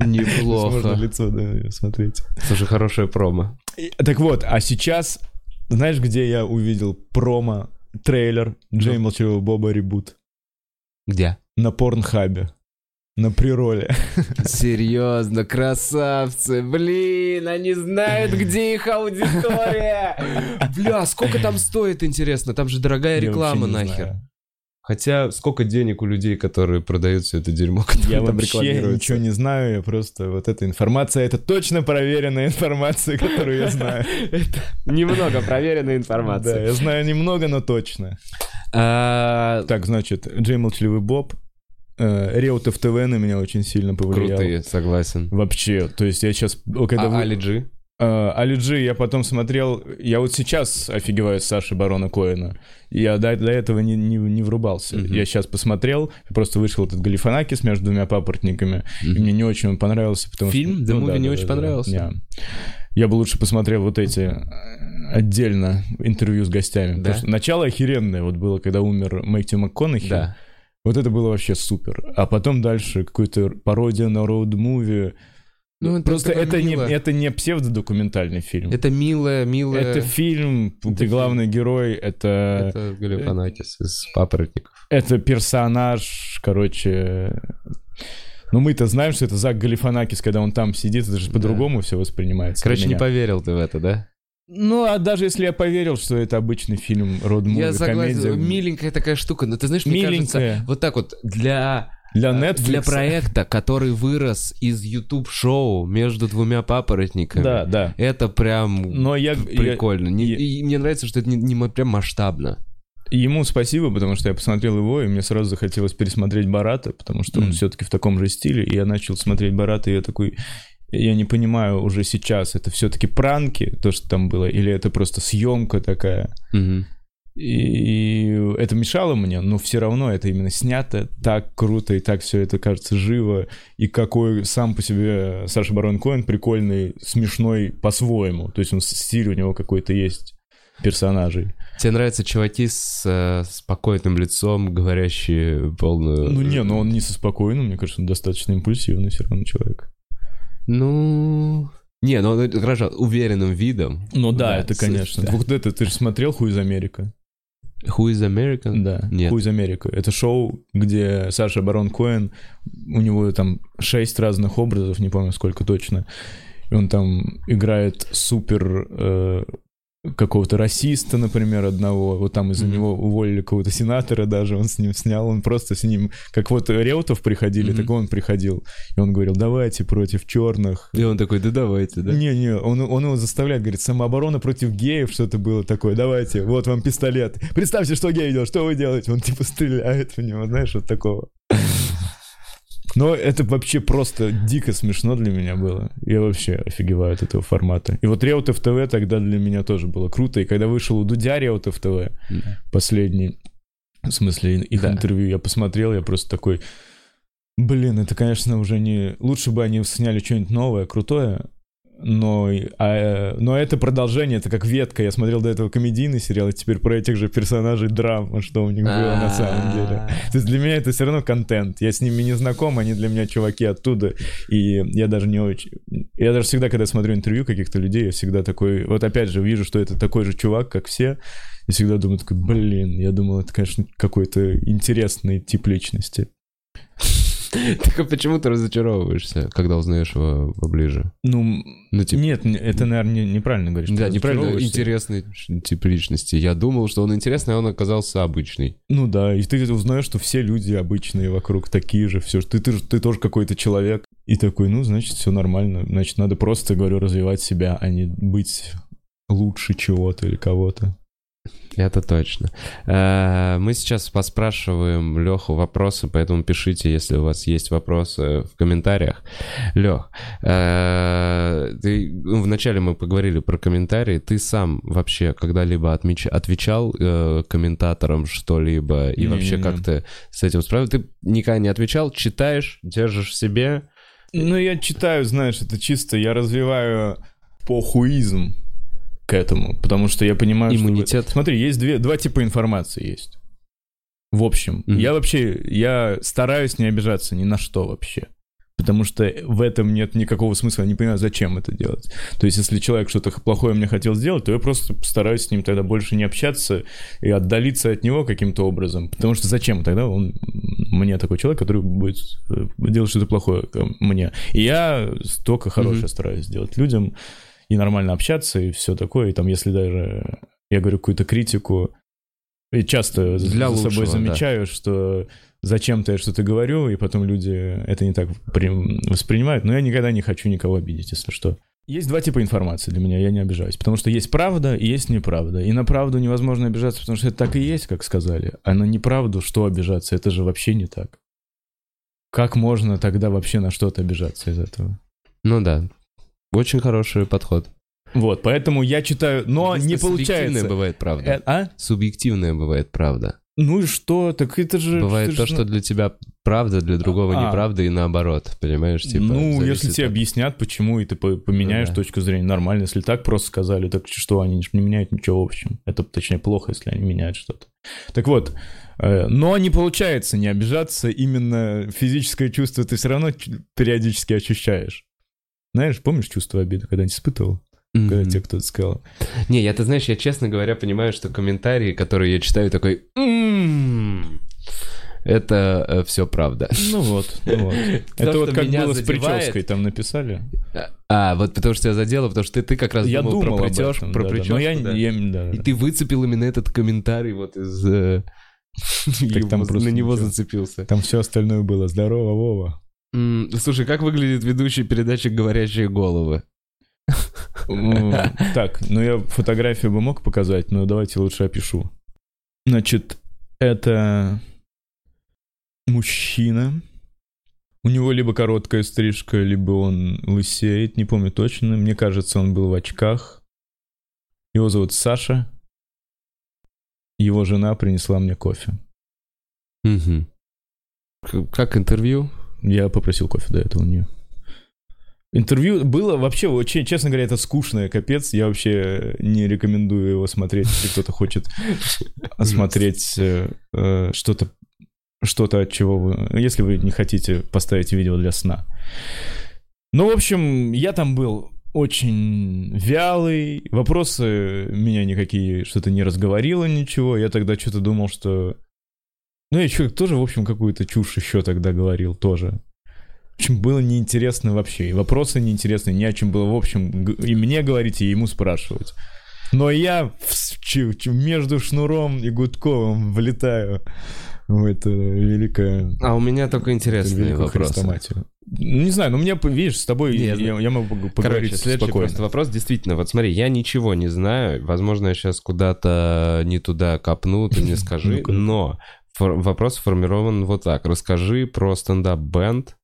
Можно Неплохо. лицо, да, смотреть. Слушай, хорошая промо. Так вот, а сейчас, знаешь, где я увидел промо, трейлер Джей. Молчаливого Боба ребут? Где? На порнхабе. На прироле. Серьезно, красавцы, блин, они знают, где их аудитория. Бля, сколько там стоит, интересно? Там же дорогая реклама нахер. знаю. Хотя сколько денег у людей, которые продают все это дерьмо, которое Я там вообще ничего не знаю, я просто вот эта информация, это точно проверенная информация, которую я знаю. Немного проверенная Да, информация. я знаю немного, но точно. А, Так, значит, Джей Молчаливый Боб, Реутов ТВ на меня очень сильно повлиял. Крутые, согласен. Вообще, то есть я сейчас, когда А вы- Али Джи? Э, Али Джи я потом смотрел, я вот сейчас офигеваю с Саши Барона Коэна. Я до, до этого не, не, не врубался. Мгм. Я сейчас посмотрел, просто вышел этот Галифанакис между двумя папоротниками, и Мгм. мне не очень он понравился, потому Фильм? что... The Movie не очень понравился? Не. Я бы лучше посмотрел вот эти э, отдельно интервью с гостями. Да? Потому что начало охеренное вот было, когда умер Мэтью МакКонахи. Да. Вот это было вообще супер. А потом дальше какой-то пародия на роуд-муви. Ну, это Просто это не, это не псевдодокументальный фильм. Это милое, милое... Это фильм, где фильм. главный герой это, Это Галифанакис из «Папоротников». это персонаж, короче. Ну, мы-то знаем, что это Зак Галифанакис, когда он там сидит, это же Да. по-другому все воспринимается. Короче, не поверил ты в это, да? Ну, а даже если я поверил, что это обычный фильм, род-муви, Я согласен. комедия, Миленькая такая штука. Но ты знаешь, мне кажется, вот так вот для... для э, Netflix. Для проекта, который вырос из YouTube-шоу между двумя папоротниками. Да, да. Это прям Но я, я- прикольно. Не- я- и мне нравится, что это не, не прям масштабно. ему спасибо, потому что я посмотрел его, и мне сразу захотелось пересмотреть Барата, потому что он Мгм. все-таки в таком же стиле, и я начал смотреть Барата, и я такой... Я не понимаю уже сейчас, это все-таки пранки, то, что там было, или это просто съемка такая. Мгм. И это мешало мне, но все равно это именно снято так круто, и так все это кажется живо, и какой сам по себе Саша Барон Коэн прикольный, смешной по-своему. То есть он стиль у него какой-то есть персонажей. Тебе нравятся чуваки с э, спокойным лицом, говорящие полную... Ну не, но он не со спокойным, мне кажется, он достаточно импульсивный все равно человек. Ну... Не, ну он хорошо, уверенным видом. Ну да, Да, это конечно. да. Вот это ты же смотрел «Хуй из Америка»? Who is American? Да, Нет. «Хуй из Америка». Это шоу, где Саша Барон Коэн, у него там шесть разных образов, не помню сколько точно, и он там играет супер э, какого-то расиста, например, одного, вот там из-за Мгм. него уволили какого-то сенатора даже, он с ним снял, он просто с ним, как вот Реутов приходили, Мгм. так он приходил, и он говорил, давайте против черных, И он такой, да давайте, да? Не-не, он, он его заставляет, говорит, самооборона против геев, что-то было такое, давайте, вот вам пистолет. Представьте, что гей делает, что вы делаете? Он типа стреляет в него, знаешь, вот такого. Но это вообще просто дико смешно для меня было. Я вообще офигеваю от этого формата. И вот Реутов ТВ тогда для меня тоже было круто. И когда вышел у Дудя Реутов ТВ, Да. последний, в смысле их Да. интервью, я посмотрел, я просто такой, блин, это, конечно, уже не... Лучше бы они сняли что-нибудь новое, крутое, но, а, но это продолжение, это как ветка. Я смотрел до этого комедийный сериал, и теперь про этих же персонажей драма, что у них было на самом деле. То есть для меня это все равно контент. Я с ними не знаком, они для меня чуваки оттуда. И я даже не очень... Я даже всегда, когда смотрю интервью каких-то людей, я всегда такой... Вот опять же, вижу, что это такой же чувак, как все. И всегда думаю, такой, блин, я думал, это, конечно, какой-то интересный тип личности. Так а почему ты разочаровываешься, когда узнаешь его поближе? Ну, Ну, типа, нет, это, наверное, не- неправильно говоришь. да, ты неправильно, интересный тип личности. Я думал, что он интересный, а он оказался обычный. Ну да, и ты узнаешь, что все люди обычные вокруг такие же, все, ты, ты, ты тоже какой-то человек. И такой, ну, значит, все нормально. Значит, надо просто, говорю, развивать себя, а не быть лучше чего-то или кого-то. Это точно. Э, Мы сейчас поспрашиваем Леху вопросы, поэтому пишите, если у вас есть вопросы в комментариях. Лех, ты, ну, вначале мы поговорили про комментарии. Ты сам вообще когда-либо отмеч- отвечал э, комментаторам что-либо? И вообще Не-не-не. как ты с этим справился? Ты никогда не отвечал, читаешь, держишь в себе? Ну, я читаю, знаешь, это чисто, я развиваю похуизм к этому, потому что я понимаю, что... Иммунитет. Смотри, есть две, два типа информации есть. В общем, Мгм. я вообще, я стараюсь не обижаться ни на что вообще. Потому что в этом нет никакого смысла, я не понимаю, зачем это делать. То есть, если человек что-то плохое мне хотел сделать, то я просто стараюсь с ним тогда больше не общаться и отдалиться от него каким-то образом. Потому что зачем тогда он мне такой человек, который будет э, делать что-то плохое мне. И я только хорошее Мгм. стараюсь делать людям и нормально общаться, и все такое. И там, если даже я говорю какую-то критику, и часто за- Для за собой лучшего, да. замечаю, что зачем-то я что-то говорю, и потом люди это не так при- воспринимают, но я никогда не хочу никого обидеть, если что. Есть два типа информации для меня, я не обижаюсь, потому что есть правда и есть неправда. И на правду невозможно обижаться, потому что это так и есть, как сказали. А на неправду что обижаться? Это же вообще не так. Как можно тогда вообще на что-то обижаться из этого? Ну да. Очень хороший подход. Вот, поэтому я читаю, но не Субъективная получается. бывает правда. Э, а? Субъективная бывает правда. Ну и что? Так это же... Бывает это то, же, что для тебя правда, для другого А. неправда и наоборот, понимаешь? Типа, ну, если тебе от- объяснят, почему, и ты по- поменяешь Ну да. точку зрения, нормально. Если так просто сказали, так что, они не меняют ничего в общем. Это, точнее, плохо, если они меняют что-то. Так вот, э, но не получается не обижаться, именно физическое чувство ты все равно периодически ощущаешь. Знаешь, помнишь чувство обиды, когда-нибудь испытывал? Когда Мгм. тебе кто-то сказал, Не, я, ты знаешь, я, честно говоря, понимаю, что комментарии, которые я читаю, такой... «М-м-м», Это все правда. ну вот, ну вот. Это вот как было с прической, там написали. А, вот потому что тебя задело, потому что ты, ты как раз Я думал, думал про, причёс- этом, про прическу, Но я, да. я- да, И да. ты выцепил именно этот комментарий вот из... э, там на него ничего. зацепился. Там все остальное было. Здорово, Вова. М, Слушай, как выглядит ведущий передачи «Говорящие головы»? М, Так, ну я фотографию бы мог показать, но давайте лучше опишу. Значит, это мужчина. У него либо короткая стрижка, либо он лысеет, не помню точно. Мне кажется, он был в очках. Его зовут Саша. Его жена принесла мне кофе. Мгм. К- Как интервью? Я попросил кофе до этого у нее. Интервью было вообще, очень, честно говоря, это скучное, капец. Я вообще не рекомендую его смотреть, если кто-то хочет осмотреть э, э, что-то, что-то от чего вы... Если вы не хотите поставить видео для сна. Ну, в общем, я там был очень вялый, вопросы меня никакие, что-то не разговорило ничего. Я тогда что-то думал, что... Ну, я человек тоже, в общем, какую-то чушь еще тогда говорил тоже. В общем, было неинтересно вообще. И вопросы неинтересные, не о чем было, в общем, и мне говорить, и ему спрашивать. Но я между Шнуром и Гудковым влетаю в это великое... А у меня только интересные вопросы. Ну, Не знаю, но мне, видишь, с тобой Не, я, я могу пог- поговорить Короче, следующий спокойно. просто вопрос. Действительно, вот смотри, я ничего не знаю. Возможно, я сейчас куда-то не туда копну, ты мне скажи. Но фор- вопрос сформирован вот так. Расскажи про стендап-бенд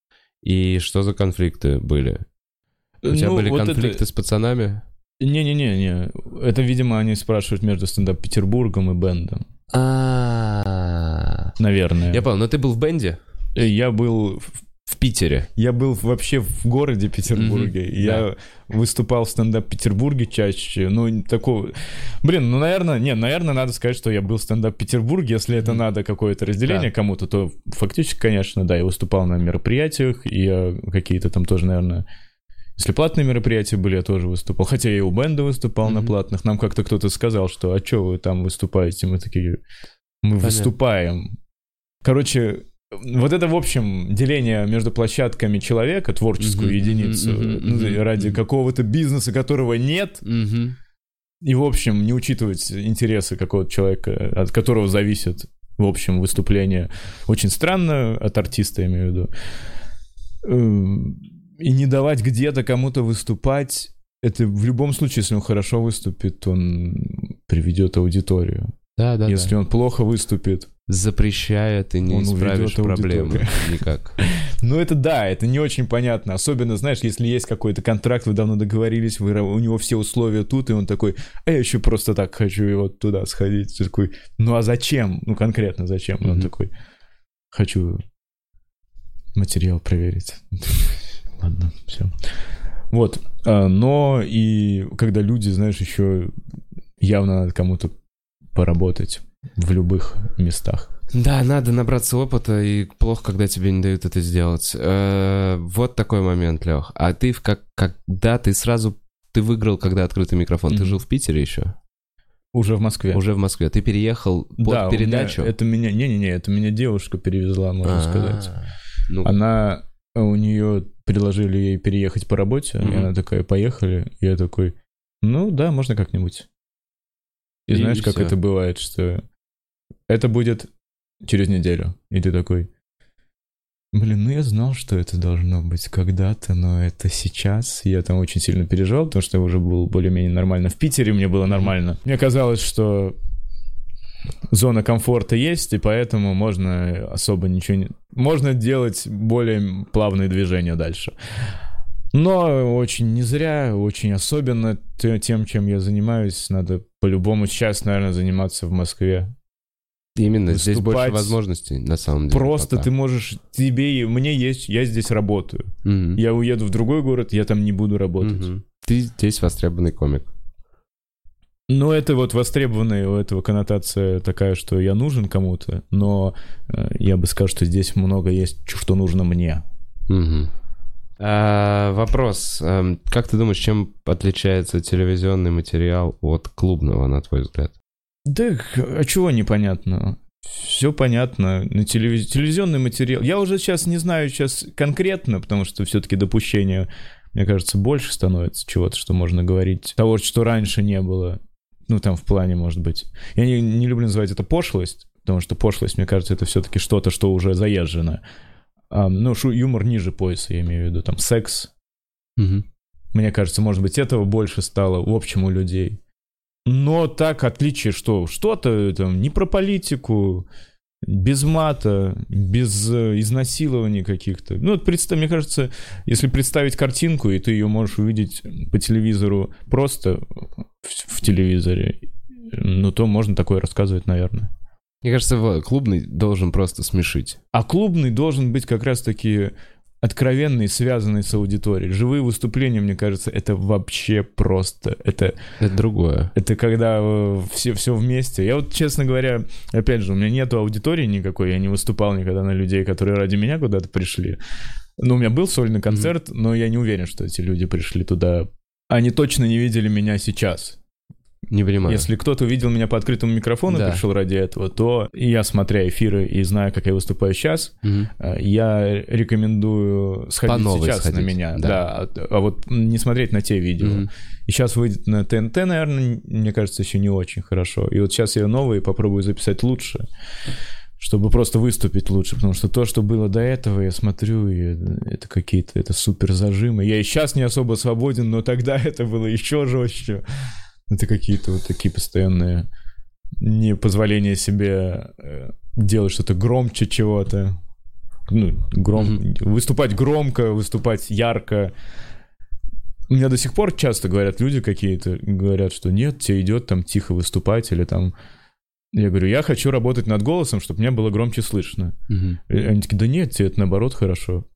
и что за конфликты были. У тебя Ну, были вот это- конфликты с пацанами? Не-не-не, это, видимо, они спрашивают между стендап-Петербургом и бендом. А, Наверное. Я понял, но ты был в бенде? Э, Я был в В Питере. Я был вообще в городе Петербурге. И Я выступал в стендап Петербурге чаще. Ну, такого... Блин, ну, наверное, не, наверное, надо сказать, что я был в стендап Петербурге. Если это Мгм. надо какое-то разделение Да. кому-то, то фактически, конечно, да, я выступал на мероприятиях, и какие-то там тоже, наверное... Если платные мероприятия были, я тоже выступал. Хотя я и у бенда выступал на Мгм. платных. Нам как-то кто-то сказал, что «А что вы там выступаете?» Мы такие «Мы Понятно. выступаем». Короче, вот это, в общем, деление между площадками человека, творческую Мгм, единицу, ну, мгм, ради мгм. какого-то бизнеса, которого нет, Мгм. и, в общем, не учитывать интересы какого-то человека, от которого зависит, в общем, выступление. Очень странно от артиста, я имею в виду. Эм, И не давать где-то кому-то выступать, это в любом случае, если он хорошо выступит, он приведет аудиторию. Да, да, если да. он плохо выступит, Запрещает и не Он исправишь аудиторию. Никак. Ну, это да, это не очень понятно. Особенно, знаешь, если есть какой-то контракт, вы давно договорились, вы, у него все условия тут, и он такой, а я еще просто так хочу и вот туда сходить. Ты такой, ну а зачем? Ну, конкретно зачем? И Он такой, хочу материал проверить. Ладно, все. Вот. а, Но и когда люди, знаешь, еще явно надо кому-то поработать в любых местах. Да, надо набраться опыта, и плохо, когда тебе не дают это сделать. Э, Вот такой момент, Лех. А ты в как, когда ты сразу... Ты выиграл, когда открытый микрофон. Ты Мгм. жил в Питере еще? Уже в Москве. Уже в Москве. Ты переехал под да, у меня- передачу? это меня, не-не-не, это меня девушка перевезла, можно А, сказать. Ну, Она, у нее предложили ей переехать по работе, и Мгм. она такая, поехали. И я такой, ну да, можно как-нибудь. И, И знаешь, как всё. это бывает, что это будет через неделю. И ты такой, блин, ну я знал, что это должно быть когда-то, но это сейчас. Я там очень сильно переживал, потому что я уже был более-менее нормально. В Питере мне было нормально. Мне казалось, что зона комфорта есть, и поэтому можно особо ничего не... Можно делать более плавные движения дальше. Но очень не зря, очень особенно тем, чем я занимаюсь, надо по-любому сейчас, наверное, заниматься в Москве. Именно, здесь больше Выступать возможностей, на самом деле. Просто пока. ты можешь, тебе и мне есть, я здесь работаю. Мгм. Я уеду в другой город, я там не буду работать. Мгм. Ты здесь востребованный комик. Но это вот востребованная у этого коннотация такая, что я нужен кому-то, но э, я бы сказал, что здесь много есть, что нужно мне. Мгм. А, вопрос. Эм, Как ты думаешь, чем отличается телевизионный материал от клубного, на твой взгляд? Да, а чего непонятно? Все понятно. На телевиз- телевизионный материал. Я уже сейчас не знаю сейчас конкретно, потому что все-таки допущения, мне кажется, больше становится чего-то, что можно говорить. Того, что раньше не было. Ну, там в плане, может быть. Я не, не люблю называть это пошлость, потому что пошлость, мне кажется, это все-таки что-то, что уже заезжено. А, ну, шу- юмор ниже пояса, я имею в виду. Там секс, Мгм. мне кажется, может быть, этого больше стало в общем у людей. Но так отличие, что что-то там не про политику, без мата, без э, изнасилований каких-то. Ну, вот представь, мне кажется, если представить картинку, и ты ее можешь увидеть по телевизору просто в, в телевизоре, ну, то можно такое рассказывать, наверное. Мне кажется, клубный должен просто смешить. А клубный должен быть как раз-таки откровенный, связанный с аудиторией. Живые выступления, мне кажется, это вообще просто. Это Это другое. Это когда э, все, все вместе. Я вот, честно говоря, опять же, у меня нету аудитории никакой, я не выступал никогда на людей, которые ради меня куда-то пришли. Ну, у меня был сольный концерт, но я не уверен, что эти люди пришли туда. Они точно не видели меня сейчас. Не понимаю. Если кто-то увидел меня по открытому микрофону Да. пришел ради этого, то я, смотря эфиры и зная, как я выступаю сейчас, э, я рекомендую сходить сейчас сходить, на меня. да. Да. а, а вот не смотреть на те видео. Мгм. И сейчас выйдет на ТНТ, наверное, мне кажется, еще не очень хорошо. И вот сейчас я новые попробую записать лучше, чтобы просто выступить лучше. Потому что то, что было до этого, я смотрю, и это какие-то это супер зажимы. Я и сейчас не особо свободен, но тогда это было еще жестче. Это какие-то вот такие постоянные непозволения себе э, делать что-то громче чего-то. Ну, гром... Выступать громко, выступать ярко. У меня до сих пор часто говорят люди какие-то, говорят, что нет, тебе идет там тихо выступать или там... Я говорю, я хочу работать над голосом, чтобы мне было громче слышно. Мгм. И они такие, да нет, тебе это наоборот хорошо.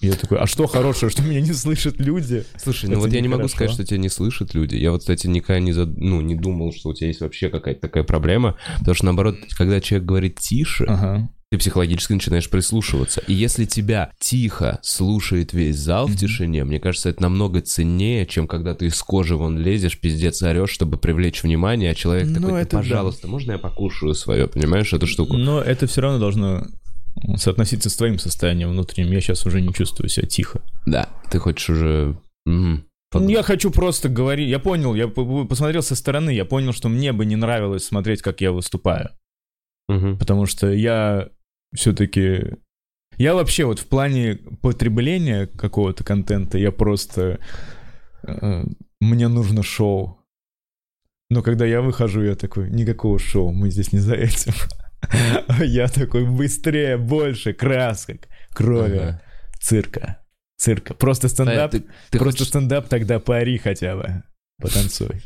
И я такой, а что хорошего, что меня не слышат люди? Слушай, ну Это вот я не могу сказать, что тебя не слышат люди. Я вот, кстати, никогда не, зад- ну, не думал, что у тебя есть вообще какая-то такая проблема. Потому что, наоборот, когда человек говорит тише, Ага. ты психологически начинаешь прислушиваться. И если тебя тихо слушает весь зал в тишине, мне кажется, это намного ценнее, чем когда ты из кожи вон лезешь, пиздец орешь, чтобы привлечь внимание, а человек Ну, такой, «Да, это да. пожалуйста, можно я покушаю свое, понимаешь, эту штуку? Но это все равно должно соотноситься с твоим состоянием внутренним. Я сейчас уже не чувствую себя тихо. Да, ты хочешь уже... Ну, Я хочу просто говорить. Я понял, я по- посмотрел со стороны, я понял, что мне бы не нравилось смотреть, как я выступаю. Мгм. Потому что я все-таки... Я вообще вот в плане потребления какого-то контента, я просто... э, Мне нужно шоу. Но когда я выхожу, я такой, никакого шоу, мы здесь не за этим. Я такой, быстрее, больше, красок, крови, Ага. цирка. Цирка. Просто стендап. Ты- ты Просто хочешь стендап тогда пари хотя бы. Потанцуй.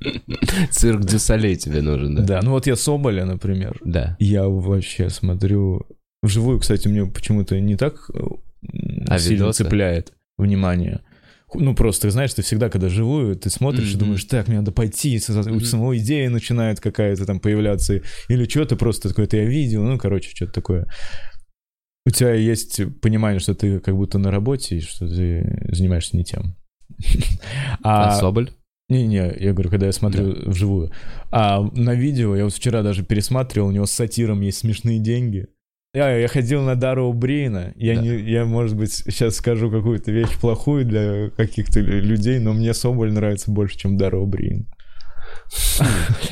цирк Дюсалей тебе нужен, да? Да, ну вот я Соболя, например. Да. Я вообще смотрю... Вживую, кстати, мне почему-то не так э, А сильно видосы? цепляет внимание. Ну, просто, знаешь, ты всегда, когда живую, ты смотришь и Мгм. думаешь, так, мне надо пойти, с- у самого идея начинает какая-то там появляться, или что-то просто такое-то я видел, ну, короче, что-то такое. У тебя есть понимание, что ты как будто на работе, и что ты занимаешься не тем. А А Соболь? не-не, я говорю, когда я смотрю вживую. А на видео, я вот вчера даже пересматривал, у него с сатиром есть смешные деньги. Я, я ходил на Дару Брейна. Я, Да. не, я, может быть, сейчас скажу какую-то вещь плохую для каких-то людей, но мне Соболь нравится больше, чем Дара Брейн.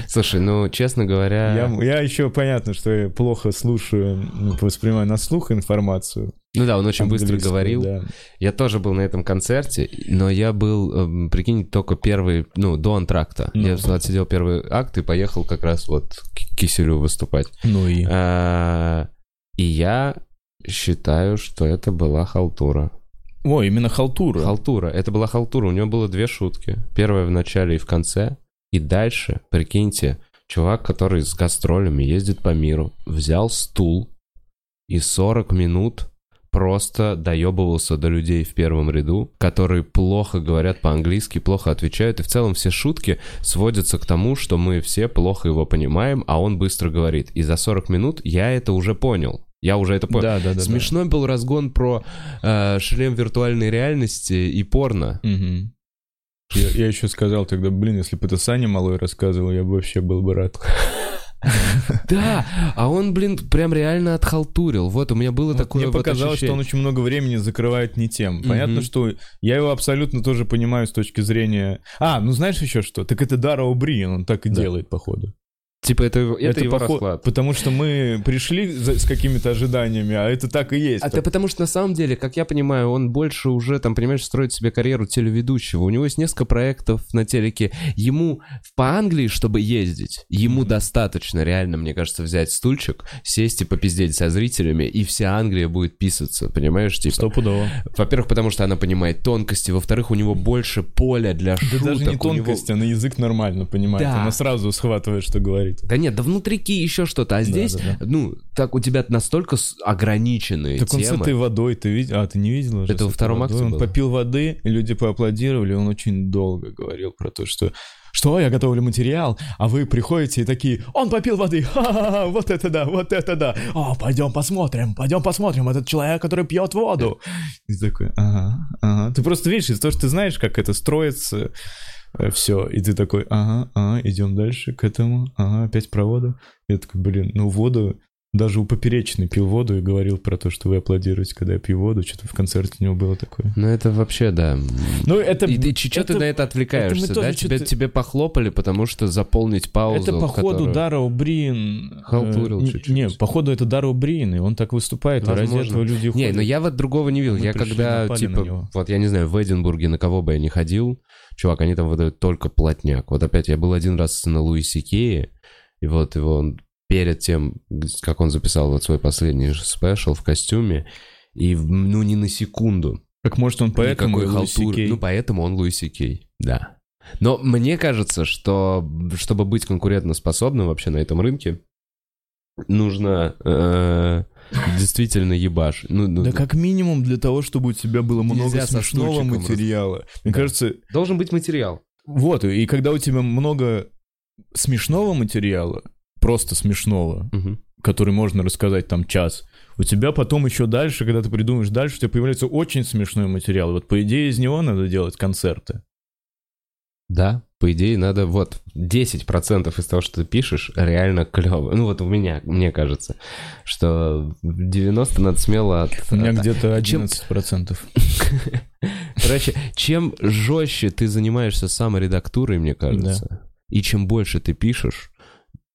Слушай, ну, честно говоря... Я, я еще понятно, что я плохо слушаю, воспринимаю на слух информацию. Ну да, он очень быстро говорил. да. Я тоже был на этом концерте, но я был, эм, прикинь, только первый, ну, до антракта. Ну. Я отсидел первый акт и поехал как раз вот к Киселю выступать. Ну и... А, И я считаю, что это была халтура. О, именно халтура. Халтура. Это была халтура. У него было две шутки. Первая в начале и в конце. И дальше, прикиньте, Чувак, который с гастролями ездит по миру, взял стул и 40 минут просто доебывался до людей в первом ряду, которые плохо говорят по-английски, плохо отвечают, и в целом все шутки сводятся к тому, что мы все плохо его понимаем, а он быстро говорит. И за 40 минут я это уже понял. Я уже это понял. Да, да, да. Смешной был разгон про э, шлем виртуальной реальности и порно. Мгм. Я, я еще сказал тогда, блин, если бы это Саня Малой рассказывал, я бы вообще был бы рад. Да, а он, блин, прям реально отхалтурил. Вот, у меня было Вот такое Мне вот показалось, что он очень много времени закрывает не тем. Понятно, что я его абсолютно тоже понимаю с точки зрения... А, ну знаешь еще что? Так это Дара О'Бриен, он так и Да. делает, походу. Типа, это, его- это, его похо- расклад. Потому что мы пришли за- с какими-то ожиданиями, а это так и есть. А это потому что на самом деле, как я понимаю, он больше уже, там, понимаешь, строит себе карьеру телеведущего. У него есть несколько проектов на телеке. Ему по Англии, чтобы ездить, ему достаточно реально, мне кажется, взять стульчик, сесть и попиздеть со зрителями, и вся Англия будет писаться, понимаешь? Типа, Стопудово. во-первых, потому что она понимает тонкости, во-вторых, у него больше поля для Да шуток. даже не у него- она язык нормально понимает. Да. Она сразу схватывает, что говорит. Да нет, да внутрики еще что-то, а здесь, да, ну, так у тебя настолько ограниченные Так он с темы. этой водой, ты видел? А, ты не видел? Это во втором акте Он было. попил воды, люди поаплодировали, он очень долго говорил про то, что что я готовлю материал, а вы приходите и такие, он попил воды, ха-ха-ха, вот это да, вот это да, о, пойдем посмотрим, пойдем посмотрим, этот человек, который пьет воду. И такой, ага, ага. Ты просто видишь, из-за того, что ты знаешь, как это строится, все, и ты такой, ага, ага, идем дальше к этому, ага, опять про воду. Я такой, блин, ну воду, даже у Поперечный пил воду и говорил про то, что вы аплодируете, когда я пью воду, что-то в концерте у него было такое. Ну, это вообще, да. Ну, это... И ты что ты на это отвлекаешься, это да? Тебе, тебе похлопали, потому что заполнить паузу. Это, походу, которую- Дара О'Бриен... э, Халтурил не- чуть-чуть. Не, походу, это Дара О'Бриен, и он так выступает, и ради Возможно. этого люди Не, уходят. но я вот другого не видел. Мы я когда, типа, вот я не знаю, в Эдинбурге на кого бы я не ходил, чувак, они там выдают только плотняк. Вот опять, я был один раз на Луисе Кее, и вот его он перед тем, как он записал вот свой последний спешл в костюме, и, ну, ни на секунду Так может он поэтому Никакой халтуры. Ну, поэтому он Луиси Кей, да. Но мне кажется, что чтобы быть конкурентоспособным вообще на этом рынке, нужно э, действительно ебаш. Ну, ну, Да как минимум для того, чтобы у тебя было много смешного материала. Мне Да. кажется, Должен быть материал. вот, и когда у тебя много смешного материала, просто смешного, Мгм. который можно рассказать там час, у тебя потом еще дальше, когда ты придумаешь дальше, у тебя появляется очень смешной материал. Вот по идее из него надо делать концерты. Да, по идее, надо вот 10% из того, что ты пишешь, реально клево. Ну вот у меня, мне кажется, что 90 надо смело от... У меня от- где-то чем- 11%. Короче, чем жестче ты занимаешься саморедактурой, мне кажется, и чем больше ты пишешь,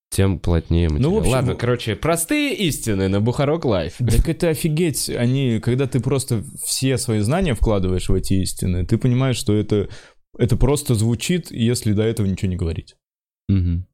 тем плотнее материал. Ну, общем, Ладно, короче, простые истины на Бухарог Лайв. Так это офигеть, они, когда ты просто все свои знания вкладываешь в эти истины, ты понимаешь, что это, это просто звучит, если до этого ничего не говорить. Мгм.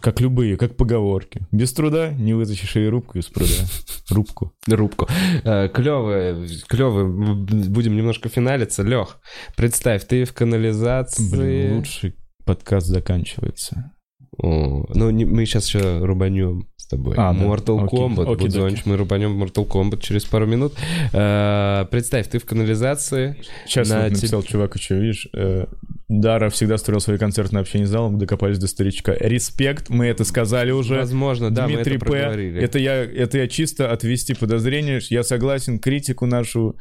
Как любые, как поговорки. Без труда не вытащишь и рыбку из пруда. Рубку. Рубку. Э, Клевые, клевые. Будем немножко финалиться. Лех, представь, ты в канализации... Блин, лучший подкаст заканчивается. О, ну, не- мы сейчас еще рубанем с тобой. А, да. Mortal Окей. Kombat. Окей-доки. Будзонч, мы рубанем Mortal Kombat через пару минут. Э, Представь, ты в канализации. Сейчас На вот написал чувак еще, видишь, э, Дара всегда строил свои концерты на общении залом, докопались до старичка. Респект, мы это сказали уже. Возможно, да, Дмитрий мы это П. проговорили. Это я, это я чисто отвести подозрение. Я согласен, критику нашу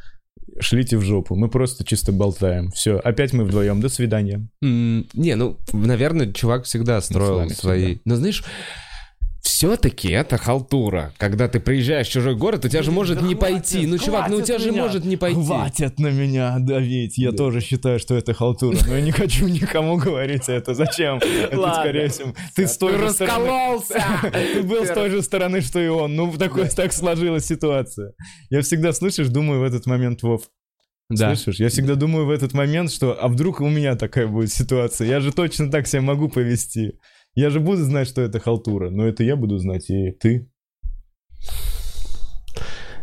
шлите в жопу. Мы просто чисто болтаем. Все, опять мы вдвоем. До свидания. Не, ну, наверное, чувак всегда строил свои... всегда. Но знаешь, все-таки это халтура. Когда ты приезжаешь в чужой город, у тебя же может не пойти. Ну, чувак, ну у тебя же может не пойти. Хватит на меня давить. Я тоже считаю, что это халтура. Но я не хочу никому говорить это. Зачем? Это, скорее всего, ты с той же стороны... раскололся! Ты был с той же стороны, что и он. Ну, так сложилась ситуация. Я всегда, слышишь, думаю в этот момент, Вов, Да. Слышишь, я всегда думаю в этот момент, что а вдруг у меня такая будет ситуация? Я же точно так себя могу повести. Я же буду знать, что это халтура, но это я буду знать, и ты.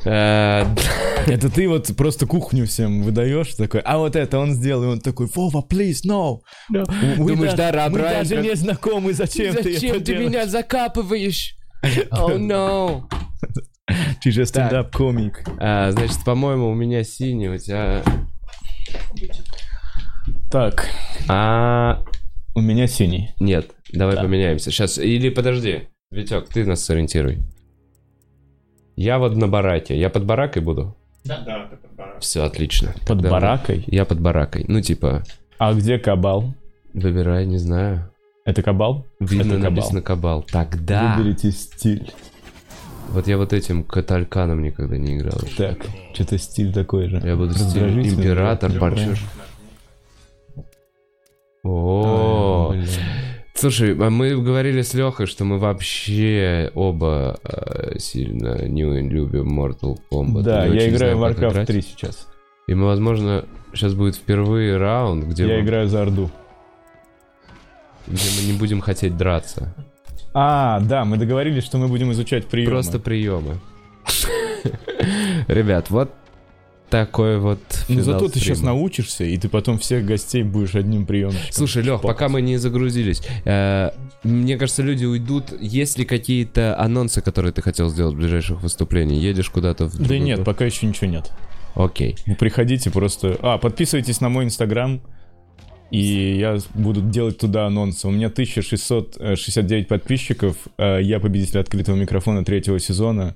Э, Это ты вот просто кухню всем выдаешь, такой, а вот это он сделал, и он такой, Вова, please, no. Мы Думаешь, да- мы даже не знакомы, зачем, ты это делаешь? закапываешь? Oh no. Ты же стендап-комик. А, значит, по-моему, у меня синий, у тебя... Так, А, у меня синий. нет, давай Да. поменяемся. Сейчас, или подожди. Витек, ты нас сориентируй. Я вот на бараке. Я под баракой буду? Да, ты под барак. Все, отлично. Под Тогда баракой? Я под баракой. Ну, типа, А где кабал? выбирай, не знаю. Это кабал? Видно, Это кабал. написано кабал. Тогда... Выберите стиль. Вот я вот этим катальканом никогда не играл. Так, что-то стиль такой же. Я буду стиль император, да. А, О, блин. Слушай, а мы говорили с Лехой, что мы вообще оба э, сильно не любим Mortal Kombat. Да, я играю в Warcraft играть. 3 сейчас. И мы, возможно, сейчас будет впервые раунд, где, Я мы, играю за Орду. где мы не будем хотеть драться. А, да, мы договорились, что мы будем изучать приемы. Просто приемы. Ребят, вот такой вот Ну зато ты сейчас стрима. научишься, и ты потом всех гостей будешь одним приемом. Слушай, Лех, пока мы не загрузились, э, мне кажется, люди уйдут. Есть ли какие-то анонсы, которые ты хотел сделать в ближайших выступлениях? Едешь куда-то в Да нет, пока еще ничего нет. Окей. Вы приходите просто... А, подписывайтесь на мой инстаграм, и я буду делать туда анонсы. У меня 1669 подписчиков, а я победитель открытого микрофона третьего сезона.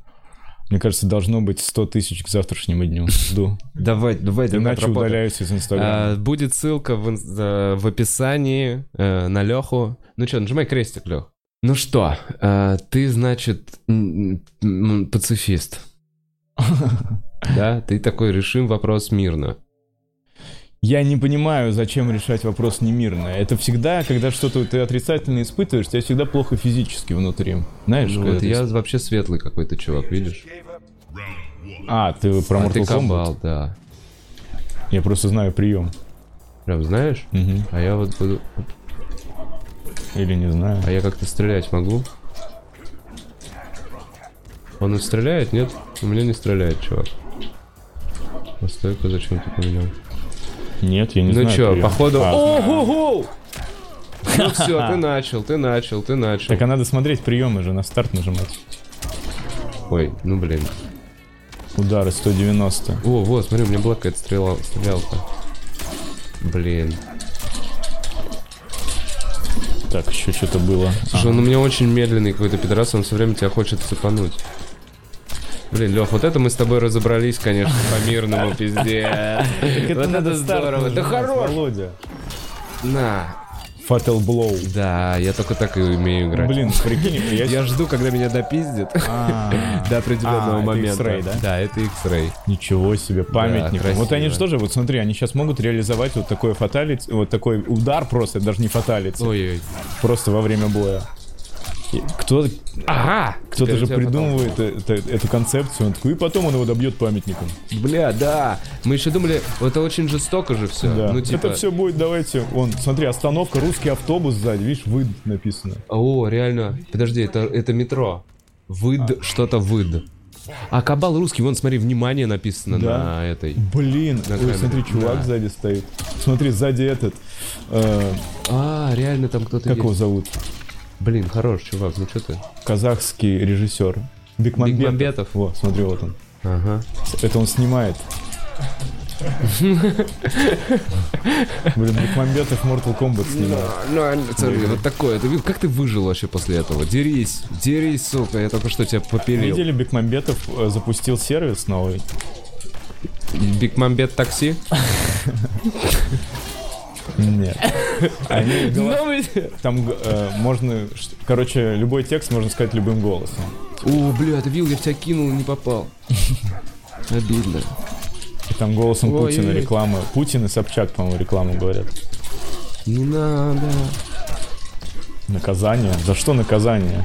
Мне кажется, должно быть 100 тысяч к завтрашнему дню. Жду. Давай, давай, Иначе удаляюсь из инстаграма. А, будет ссылка в, описании э, на Леху. Ну что, нажимай крестик, Лех. Ну что, э, ты, значит, пацифист. Да, ты такой, решим вопрос мирно. Я не понимаю, зачем решать вопрос немирно. Это всегда, когда что-то ты отрицательно испытываешь, тебе всегда плохо физически внутри. Знаешь, Ну вот ты я вообще светлый какой-то чувак, видишь? А, ты про А Mortal ты Kombat? кабал, да. Я просто знаю прием. Прям знаешь? Мгм. А я вот буду... Или не знаю. А я как-то стрелять могу? Он и стреляет, нет? У меня не стреляет, чувак. А стойку зачем ты поменял? Нет, я не ну знаю. чё, прием. походу... А, Ого-го! Ну все, ты начал, ты начал, ты начал. Так а надо смотреть приемы же, на старт нажимать. Ой, ну блин. Удары 190. О, вот, смотри, у меня была какая-то стрела, стрелялка. Блин. Так, еще что-то было. Слушай, он у меня очень медленный какой-то пидорас, он все время тебя хочет цепануть. Блин, Лех, вот это мы с тобой разобрались, конечно, по-мирному, пиздец. Вот это здорово. Да хорош! Володя. На. Fatal Blow. Да, я только так и умею играть. Блин, прикинь, я... Я жду, когда меня допиздит А, до определенного А, момента. X-Ray, да? Да, это X-Ray. Ничего себе, памятник. вот они же тоже, вот смотри, они сейчас могут реализовать вот такой фаталити, вот такой удар просто, даже не фаталити, Ой-ой. просто во время боя. Кто, Ага! кто-то же придумывает э- это- эту концепцию, он такой, и потом он его добьет памятником. потом. Бля, да. Мы еще думали, это очень жестоко же все. Да. Ну, типа... Это все будет, давайте, вон, смотри, остановка, русский автобус сзади, видишь, выд написано. О, реально. Подожди, это, это метро. Выд, что-то выд. А кабал русский, вон, смотри, внимание написано Да. на этой. Блин, На ой, смотри, чувак Да. сзади стоит. Смотри, сзади этот, э, А, реально там кто-то как его есть. зовут? Блин, хорош, чувак, ну что ты? Казахский режиссер. Бекмамбетов. Бекмамбетов. Во, смотри, вот он. Ага. Это он снимает. Блин, Бекмамбетов Mortal Kombat снимает. Ну, смотри, вот такое. Ты видел, как ты выжил вообще после этого? Дерись, дерись, сука, я только что тебя попилил. Видели, Бекмамбетов э, запустил сервис новый. Бигмамбет такси? Нет. Они. Там э, можно, короче, любой текст можно сказать любым голосом. О, бля, ты видел, я в тебя кинул, не попал. Обидно. И там голосом Ой, Путина ой. реклама. Путин и Собчак, по-моему, рекламу говорят. Не надо. Наказание? За что наказание?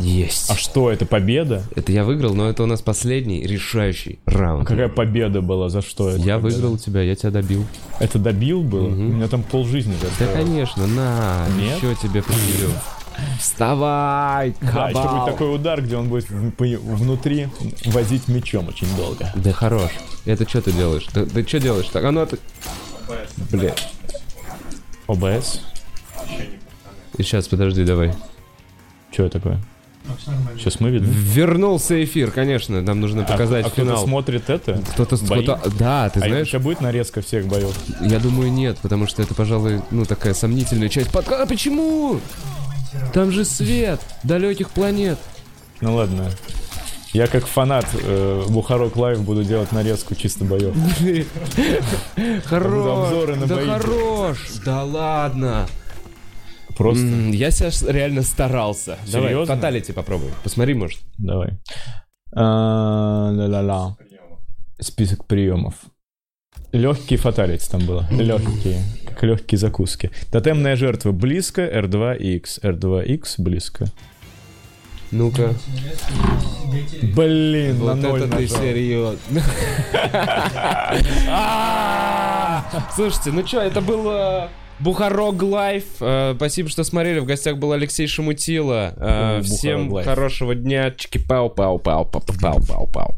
Есть. А что, это победа? Это я выиграл, но это у нас последний решающий раунд. Какая победа была? За что это? Я победа? выиграл тебя, я тебя добил. Это добил было? Мгм. У меня там полжизни Да, застряло. конечно, на, Нет? еще тебе привелю. Вставай, Да, еще будет кабал. такой удар, где он будет внутри возить мечом очень долго. Да хорош. Это что ты делаешь? Ты, ты что делаешь? Так, оно ты... Блин. ОБС? Сейчас, подожди, давай. Что это такое? Сейчас мы видим. Вернулся эфир, конечно. Нам нужно показать а, а кто-то финал. смотрит это? Кто-то, кто-то- Да, ты А знаешь, сейчас будет нарезка всех боев? я думаю, нет, потому что это, пожалуй, ну, такая сомнительная часть подка... А почему? Там же свет далеких планет. Ну ладно. Я как фанат э, Бухарог Лайв буду делать нарезку чисто боев. Хорош. обзоры на да хорош. Да ладно. Просто. М, Я сейчас реально старался. Давай, Серьезно? fatality попробуй. Посмотри, может. Давай. Ла-ла-ла. Список приемов. Легкие fatality там было. Легкие. Как легкие закуски. Тотемная жертва близко, R2X. R2X близко. Ну-ка. Блин, на Вот ноль это ты серьезно. А! Слушайте, ну что, это был э, Бухарог Лайв. Э, Спасибо, что смотрели. В гостях был Алексей Шамутило. Э, Всем хорошего дня. Чики-пау-пау-пау-пау-пау-пау.